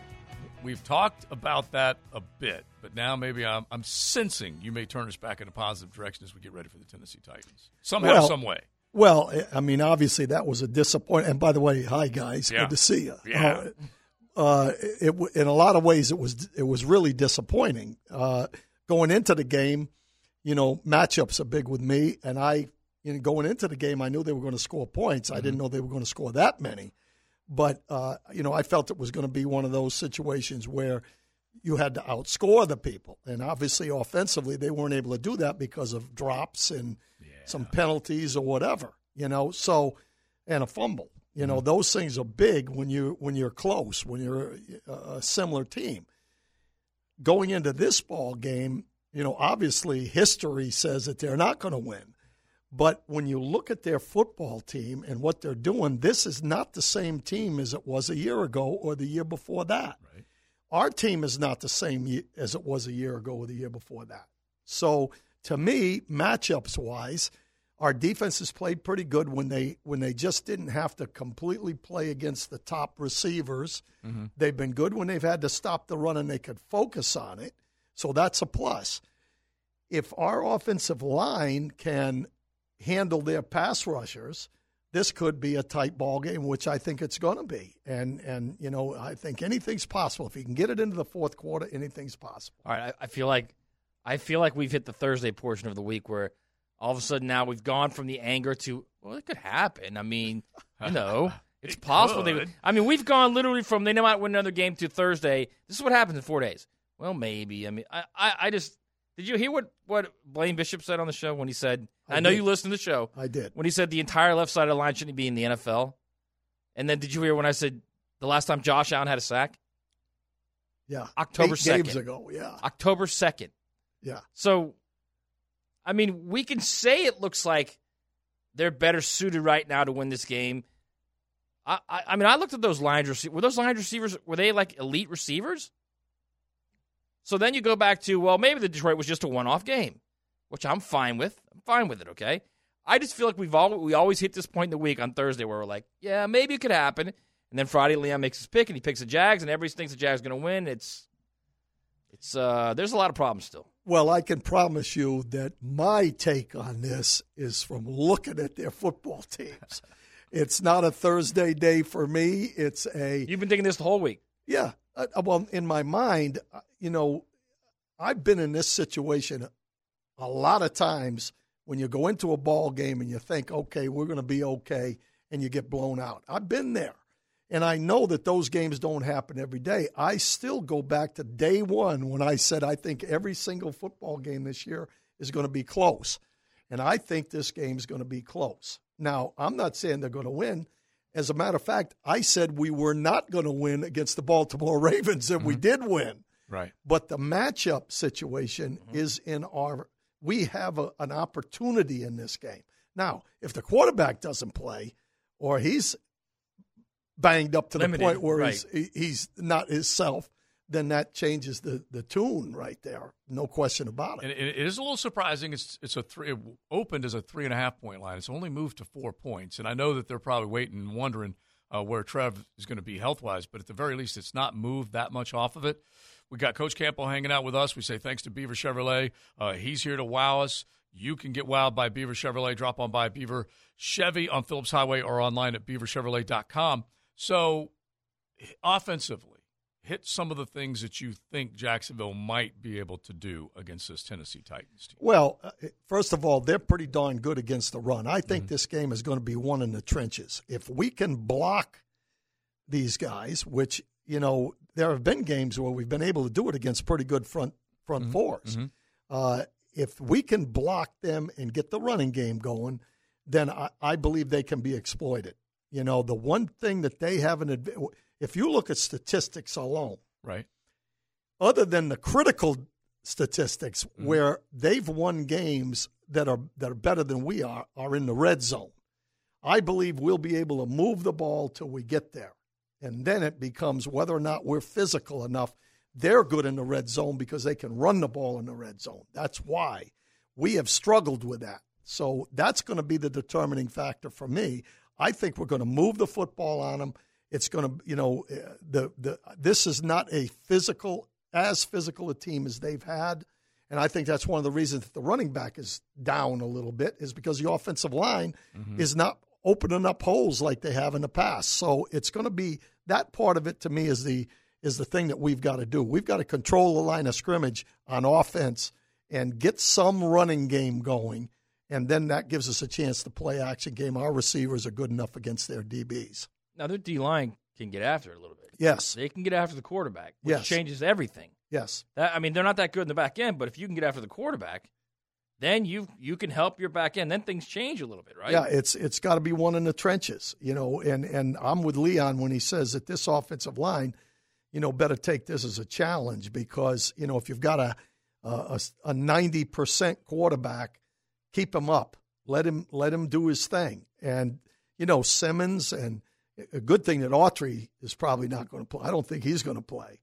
we've talked about that a bit, but now maybe I'm, I'm sensing you may turn us back in a positive direction as we get ready for the Tennessee Titans. Somehow, Well, some way. Well, I mean, obviously that was a disappointment. And by the way, hi guys, Yeah. good to see you. Yeah. Uh, uh, it, in a lot of ways, it was it was really disappointing uh, going into the game. You know, matchups are big with me, and I, you know, going into the game, I knew they were going to score points. I didn't know they were going to score that many, but uh, you know, I felt it was going to be one of those situations where you had to outscore the people, and obviously offensively they weren't able to do that because of drops and some penalties or whatever. You know, so and a fumble. You know, those things are big when you when you're close, when you're a, a similar team. Going into this ball game, you know, obviously history says that they're not going to win. But when you look at their football team and what they're doing, this is not the same team as it was a year ago or the year before that. Right. Our team is not the same as it was a year ago or the year before that. So to me, matchups wise, our defense has played pretty good when they when they just didn't have to completely play against the top receivers. Mm-hmm. They've been good when they've had to stop the run and they could focus on it. So that's a plus. If our offensive line can handle their pass rushers, this could be a tight ball game, which I think it's going to be. And and you know, I think anything's possible if you can get it into the fourth quarter. Anything's possible. All right, I, I feel like I feel like we've hit the Thursday portion of the week where all of a sudden now we've gone from the anger to well, it could happen. I mean, you know, [LAUGHS] it's It possible. They, could. I mean, we've gone literally from they might win another game to Thursday. This is what happens in four days. Well, maybe. I mean, I, I, I just did you hear what what Blaine Bishop said on the show when he said? I, I know did. you listened to the show. I did. when he said the entire left side of the line shouldn't be in the NFL. And then did you hear when I said the last time Josh Allen had a sack? Yeah, October Eight games 2nd. ago. Yeah, October 2nd. yeah. So, I mean, we can say it looks like they're better suited right now to win this game. I, I, I mean, I looked at those line receivers. Were those line receivers, were they like elite receivers? So then you go back to, well, maybe the Detroit was just a one off game, which I'm fine with. I'm fine with it, okay? I just feel like we've all, we always hit this point in the week on Thursday where we're like, yeah, maybe it could happen. And then Friday, Leon makes his pick and he picks the Jags, and everybody thinks the Jags are going to win. It's, it's, uh, there's a lot of problems still. Well, I can promise you that my take on this is from looking at their football teams. [LAUGHS] it's not a Thursday day for me. It's a You've been thinking this the whole week. yeah. Uh, well, in my mind, uh, you know, I've been in this situation a lot of times when you go into a ball game and you think, okay, we're going to be okay, and you get blown out. I've been there. And I know that those games don't happen every day. I still go back to day one when I said I think every single football game this year is going to be close. And I think this game is going to be close. Now, I'm not saying they're going to win. As a matter of fact, I said we were not going to win against the Baltimore [LAUGHS] Ravens, and we mm-hmm. did win. Right. But the matchup situation mm-hmm. is in our. We have a, an opportunity in this game. Now, if the quarterback doesn't play, or he's banged up to Limited, the point where right. he's he- he's not himself, then that changes the the tune right there. No question about it. And it, is a little surprising. It's it's a three. It opened as a three and a half point line. It's only moved to four points, and I know that they're probably waiting and wondering uh, where Trev is going to be health wise. But at the very least, it's not moved that much off of it. We got Coach Campo hanging out with us. We say thanks to Beaver Chevrolet. Uh, he's here to wow us. You can get wowed by Beaver Chevrolet. Drop on by Beaver Chevy on Phillips Highway or online at beaverchevrolet.com. So, offensively, hit some of the things that you think Jacksonville might be able to do against this Tennessee Titans team. Well, uh, first of all, they're pretty darn good against the run. I think this game is going to be won in the trenches. If we can block these guys, which you know there have been games where we've been able to do it against pretty good front front 4s Uh, if we can block them and get the running game going, then I, I believe they can be exploited. You know, the one thing that they have an adv- if you look at statistics alone, Right. other than the critical statistics mm-hmm. where they've won games that are that are better than we are are in the red zone. I believe we'll be able to move the ball till we get there. And then it becomes whether or not we're physical enough. They're good in the red zone because they can run the ball in the red zone. That's why we have struggled with that. So that's going to be the determining factor for me. I think we're going to move the football on them. It's going to, you know, uh, the the this is not a physical as physical a team as they've had, and I think that's one of the reasons that the running back is down a little bit is because the offensive line is not opening up holes like they have in the past. So it's going to be that part of it to me is the is the thing that we've got to do. We've got to control the line of scrimmage on offense and get some running game going, and then that gives us a chance to play action game. Our receivers are good enough against their DBs. Now their D line can get after it a little bit. Yes. They can get after the quarterback, which Yes. changes everything. Yes. That, I mean, they're not that good in the back end, but if you can get after the quarterback, then you you can help your back end. Then things change a little bit, right? Yeah, it's it's got to be one in the trenches, you know. And and I'm with Leon when he says that this offensive line, you know, better take this as a challenge because you know if you've got a a a 90 percent quarterback, keep him up, let him let him do his thing, and you know Simmons and a good thing that Autry is probably not going to play. I don't think he's going to play,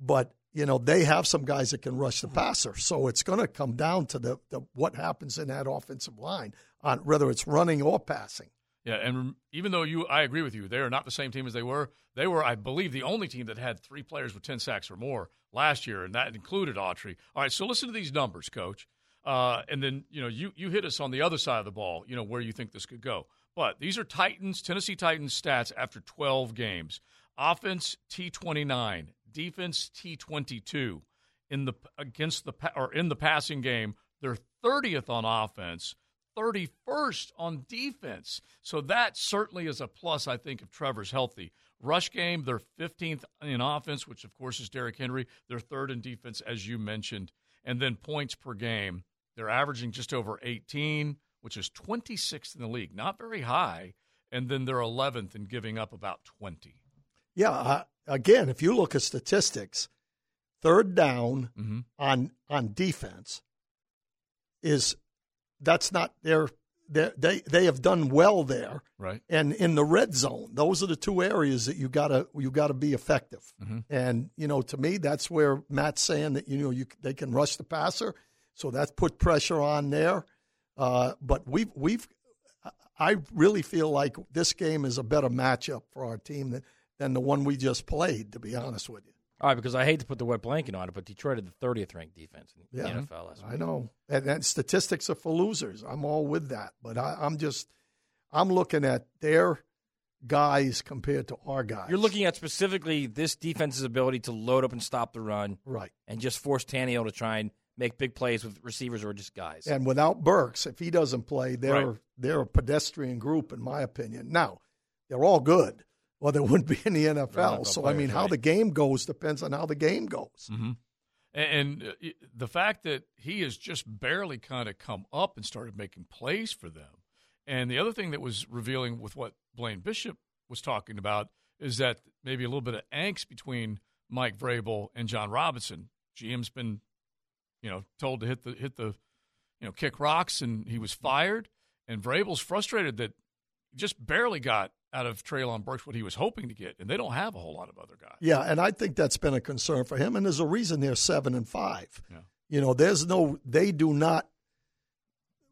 but you know they have some guys that can rush the passer, so it's going to come down to the, the what happens in that offensive line on whether it's running or passing. Yeah, and even though you, I agree with you, they are not the same team as they were. They were, I believe, the only team that had three players with ten sacks or more last year, and that included Autry. All right, so listen to these numbers, Coach, uh, and then you know you you hit us on the other side of the ball. You know where you think this could go. But these are Titans, Tennessee Titans stats after 12 games. Offense T29, defense T22. In the against the or in the passing game, they're 30th on offense, 31st on defense. So that certainly is a plus I think if Trevor's healthy. Rush game, they're 15th in offense, which of course is Derrick Henry. They're third in defense as you mentioned. And then points per game, they're averaging just over 18 which is 26th in the league, not very high, and then they're 11th in giving up about 20. Yeah, uh, again, if you look at statistics, third down mm-hmm. on on defense is that's not their they they have done well there, right? And in the red zone, those are the two areas that you gotta you gotta be effective. Mm-hmm. And you know, to me, that's where Matt's saying that you know you they can rush the passer, so that's put pressure on there. Uh, but we've we've I really feel like this game is a better matchup for our team than, than the one we just played. To be honest with you. All right, because I hate to put the wet blanket on it, but Detroit had the 30th ranked defense in the Yeah. NFL. I know, and, and statistics are for losers. I'm all with that, but I, I'm just I'm looking at their guys compared to our guys. You're looking at specifically this defense's ability to load up and stop the run, right, and just force Tannehill to try and make big plays with receivers or just guys. And without Burks, if he doesn't play, they're Right. they're a pedestrian group, in my opinion. Now, they're all good, or they [LAUGHS] wouldn't be in the NFL. NFL so I mean, how right. the game goes depends on how the game goes. Mm-hmm. And, and uh, the fact that he has just barely kind of come up and started making plays for them. And the other thing that was revealing with what Blaine Bishop was talking about is that maybe a little bit of angst between Mike Vrabel and Jon Robinson. GM's been, you know, told to hit the hit the, you know, kick rocks, and he was fired. And Vrabel's frustrated that he just barely got out of Treylon Burks what he was hoping to get, and they don't have a whole lot of other guys. Yeah, and I think that's been a concern for him, and there's a reason they're seven and five. Yeah. You know, there's no, they do not.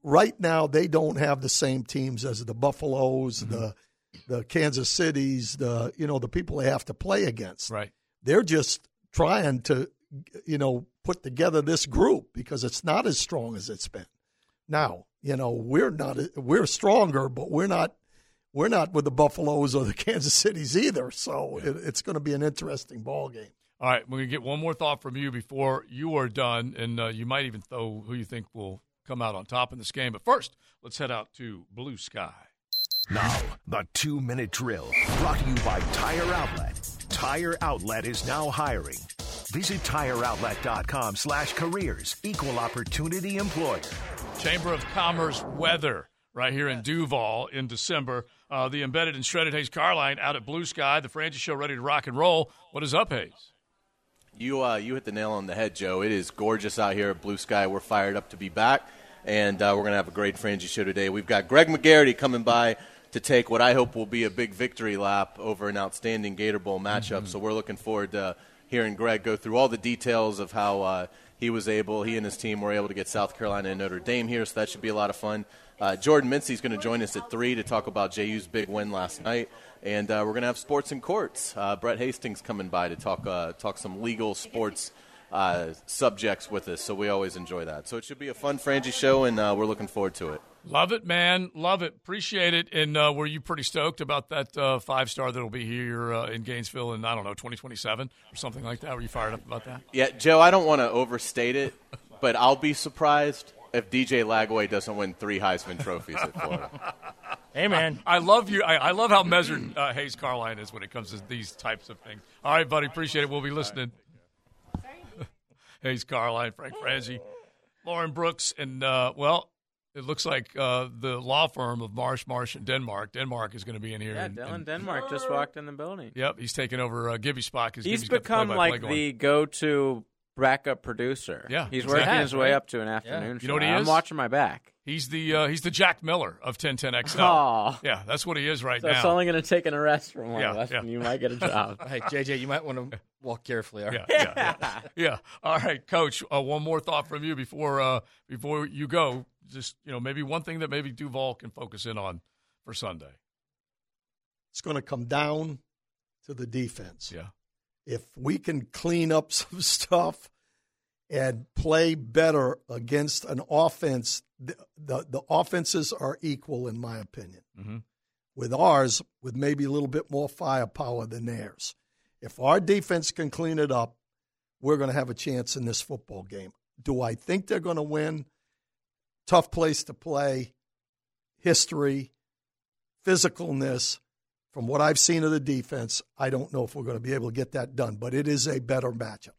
Right now, they don't have the same teams as the Buffaloes, Mm-hmm. the the Kansas Cities, the you know the people they have to play against. Right. They're just trying to, you know, put together this group because it's not as strong as it's been. Now, you know, we're not we're stronger, but we're not we're not with the Buffaloes or the [LAUGHS] Kansas Cities either. So it, it's going to be an interesting ball game. All right, we're going to get one more thought from you before you are done, and uh, you might even throw who you think will come out on top in this game. But first, let's head out to Blue Sky. Now, the two minute drill brought to you by Tire Outlet. Tire Outlet is now hiring. Visit tireoutlet.com slash careers. Equal opportunity employer. Chamber of Commerce weather right here in Duval in December. Uh, the embedded and shredded Hayes Carline out at Blue Sky. The Frangie Show ready to rock and roll. What is up, Hayes? You uh, you hit the nail on the head, Joe. It is gorgeous out here at Blue Sky. We're fired up to be back, and uh, we're going to have a great Frangie show today. We've got Greg McGarity coming by to take what I hope will be a big victory lap over an outstanding Gator Bowl matchup. So we're looking forward to hearing Greg go through all the details of how uh, he was able, he and his team were able to get South Carolina and Notre Dame here. So that should be a lot of fun. Uh, Jordan Mincy's going to join us at three to talk about JU's big win last night, and uh, we're going to have sports and courts. Uh, Brett Hastings coming by to talk uh, talk some legal sports uh, subjects with us. So we always enjoy that. So it should be a fun Frangie show, and we're looking forward to it. Love it, man. Love it. Appreciate it. And uh, were you pretty stoked about that uh, five star that'll be here uh, in Gainesville in, I don't know, 2027 or something like that? Were you fired up about that? Yeah, Joe, I don't want to overstate it, but I'll be surprised if DJ Lagway doesn't win three Heisman trophies at Florida. [LAUGHS] Hey, man. I love you. I, I love how measured uh, Hayes Carline is when it comes to these types of things. All right, buddy. Appreciate it. We'll be listening. [LAUGHS] Hayes Carline, Frank Frangie. Lauren Brooks, and uh, well, it looks like uh, the law firm of Marsh, Marsh, and Denmark. Denmark is going to be in here. Yeah, and- Dylan and- Denmark just walked in the building. Yep, he's taking over uh, Gibby's spot because He's Gibby's got the become like going. the go-to backup producer. Yeah, he's exactly. working his way up to an afternoon. You know what show. he I'm watching my back. He's the uh, he's the Jack Miller of 1010XL. Aw. Yeah, that's what he is right So now. it's only going to take an arrest from one Yeah, of us, yeah. and you might get a [LAUGHS] job. Hey, JJ, you might want to walk carefully. All right? Yeah, yeah, [LAUGHS] yeah. yeah. All right, Coach. Uh, one more thought from you before uh, before you go. Just you know, maybe one thing that maybe Duval can focus in on for Sunday. It's going to come down to the defense. Yeah. If we can clean up [LAUGHS] some stuff and play better against an offense, the, the, the offenses are equal, in my opinion. Mhm. With ours, with maybe a little bit more firepower than theirs. If our defense can clean it up, we're going to have a chance in this football game. Do I think they're going to win? Tough place to play, history, physicalness. From what I've seen of the defense, I don't know if we're going to be able to get that done, but it is a better matchup.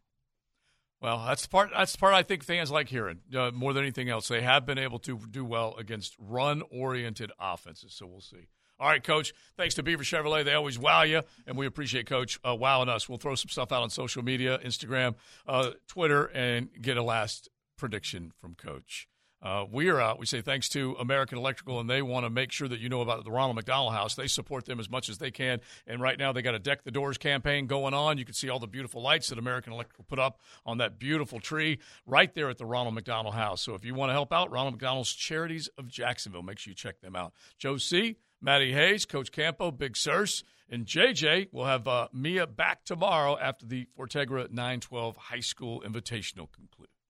Well, that's the part. That's the part I think fans like hearing uh, more than anything else. They have been able to do well against run-oriented offenses, so we'll see. All right, Coach. Thanks to Beaver Chevrolet. They always wow you, and we appreciate Coach uh, wowing us. We'll throw some stuff out on social media, Instagram, uh, Twitter, and get a last prediction from Coach. Uh, we are out. We say thanks to American Electrical, and they want to make sure that you know about the Ronald McDonald House. They support them as much as they can. And right now, they got a Deck the Doors campaign going on. You can see all the beautiful lights that American Electrical put up on that beautiful tree right there at the Ronald McDonald House. So if you want to help out, Ronald McDonald's Charities of Jacksonville, make sure you check them out. Joe C., Matty Hayes, Coach Campo, Big Sirs, and JJ will have uh, Mia back tomorrow after the Fortegra 912 High School Invitational concludes.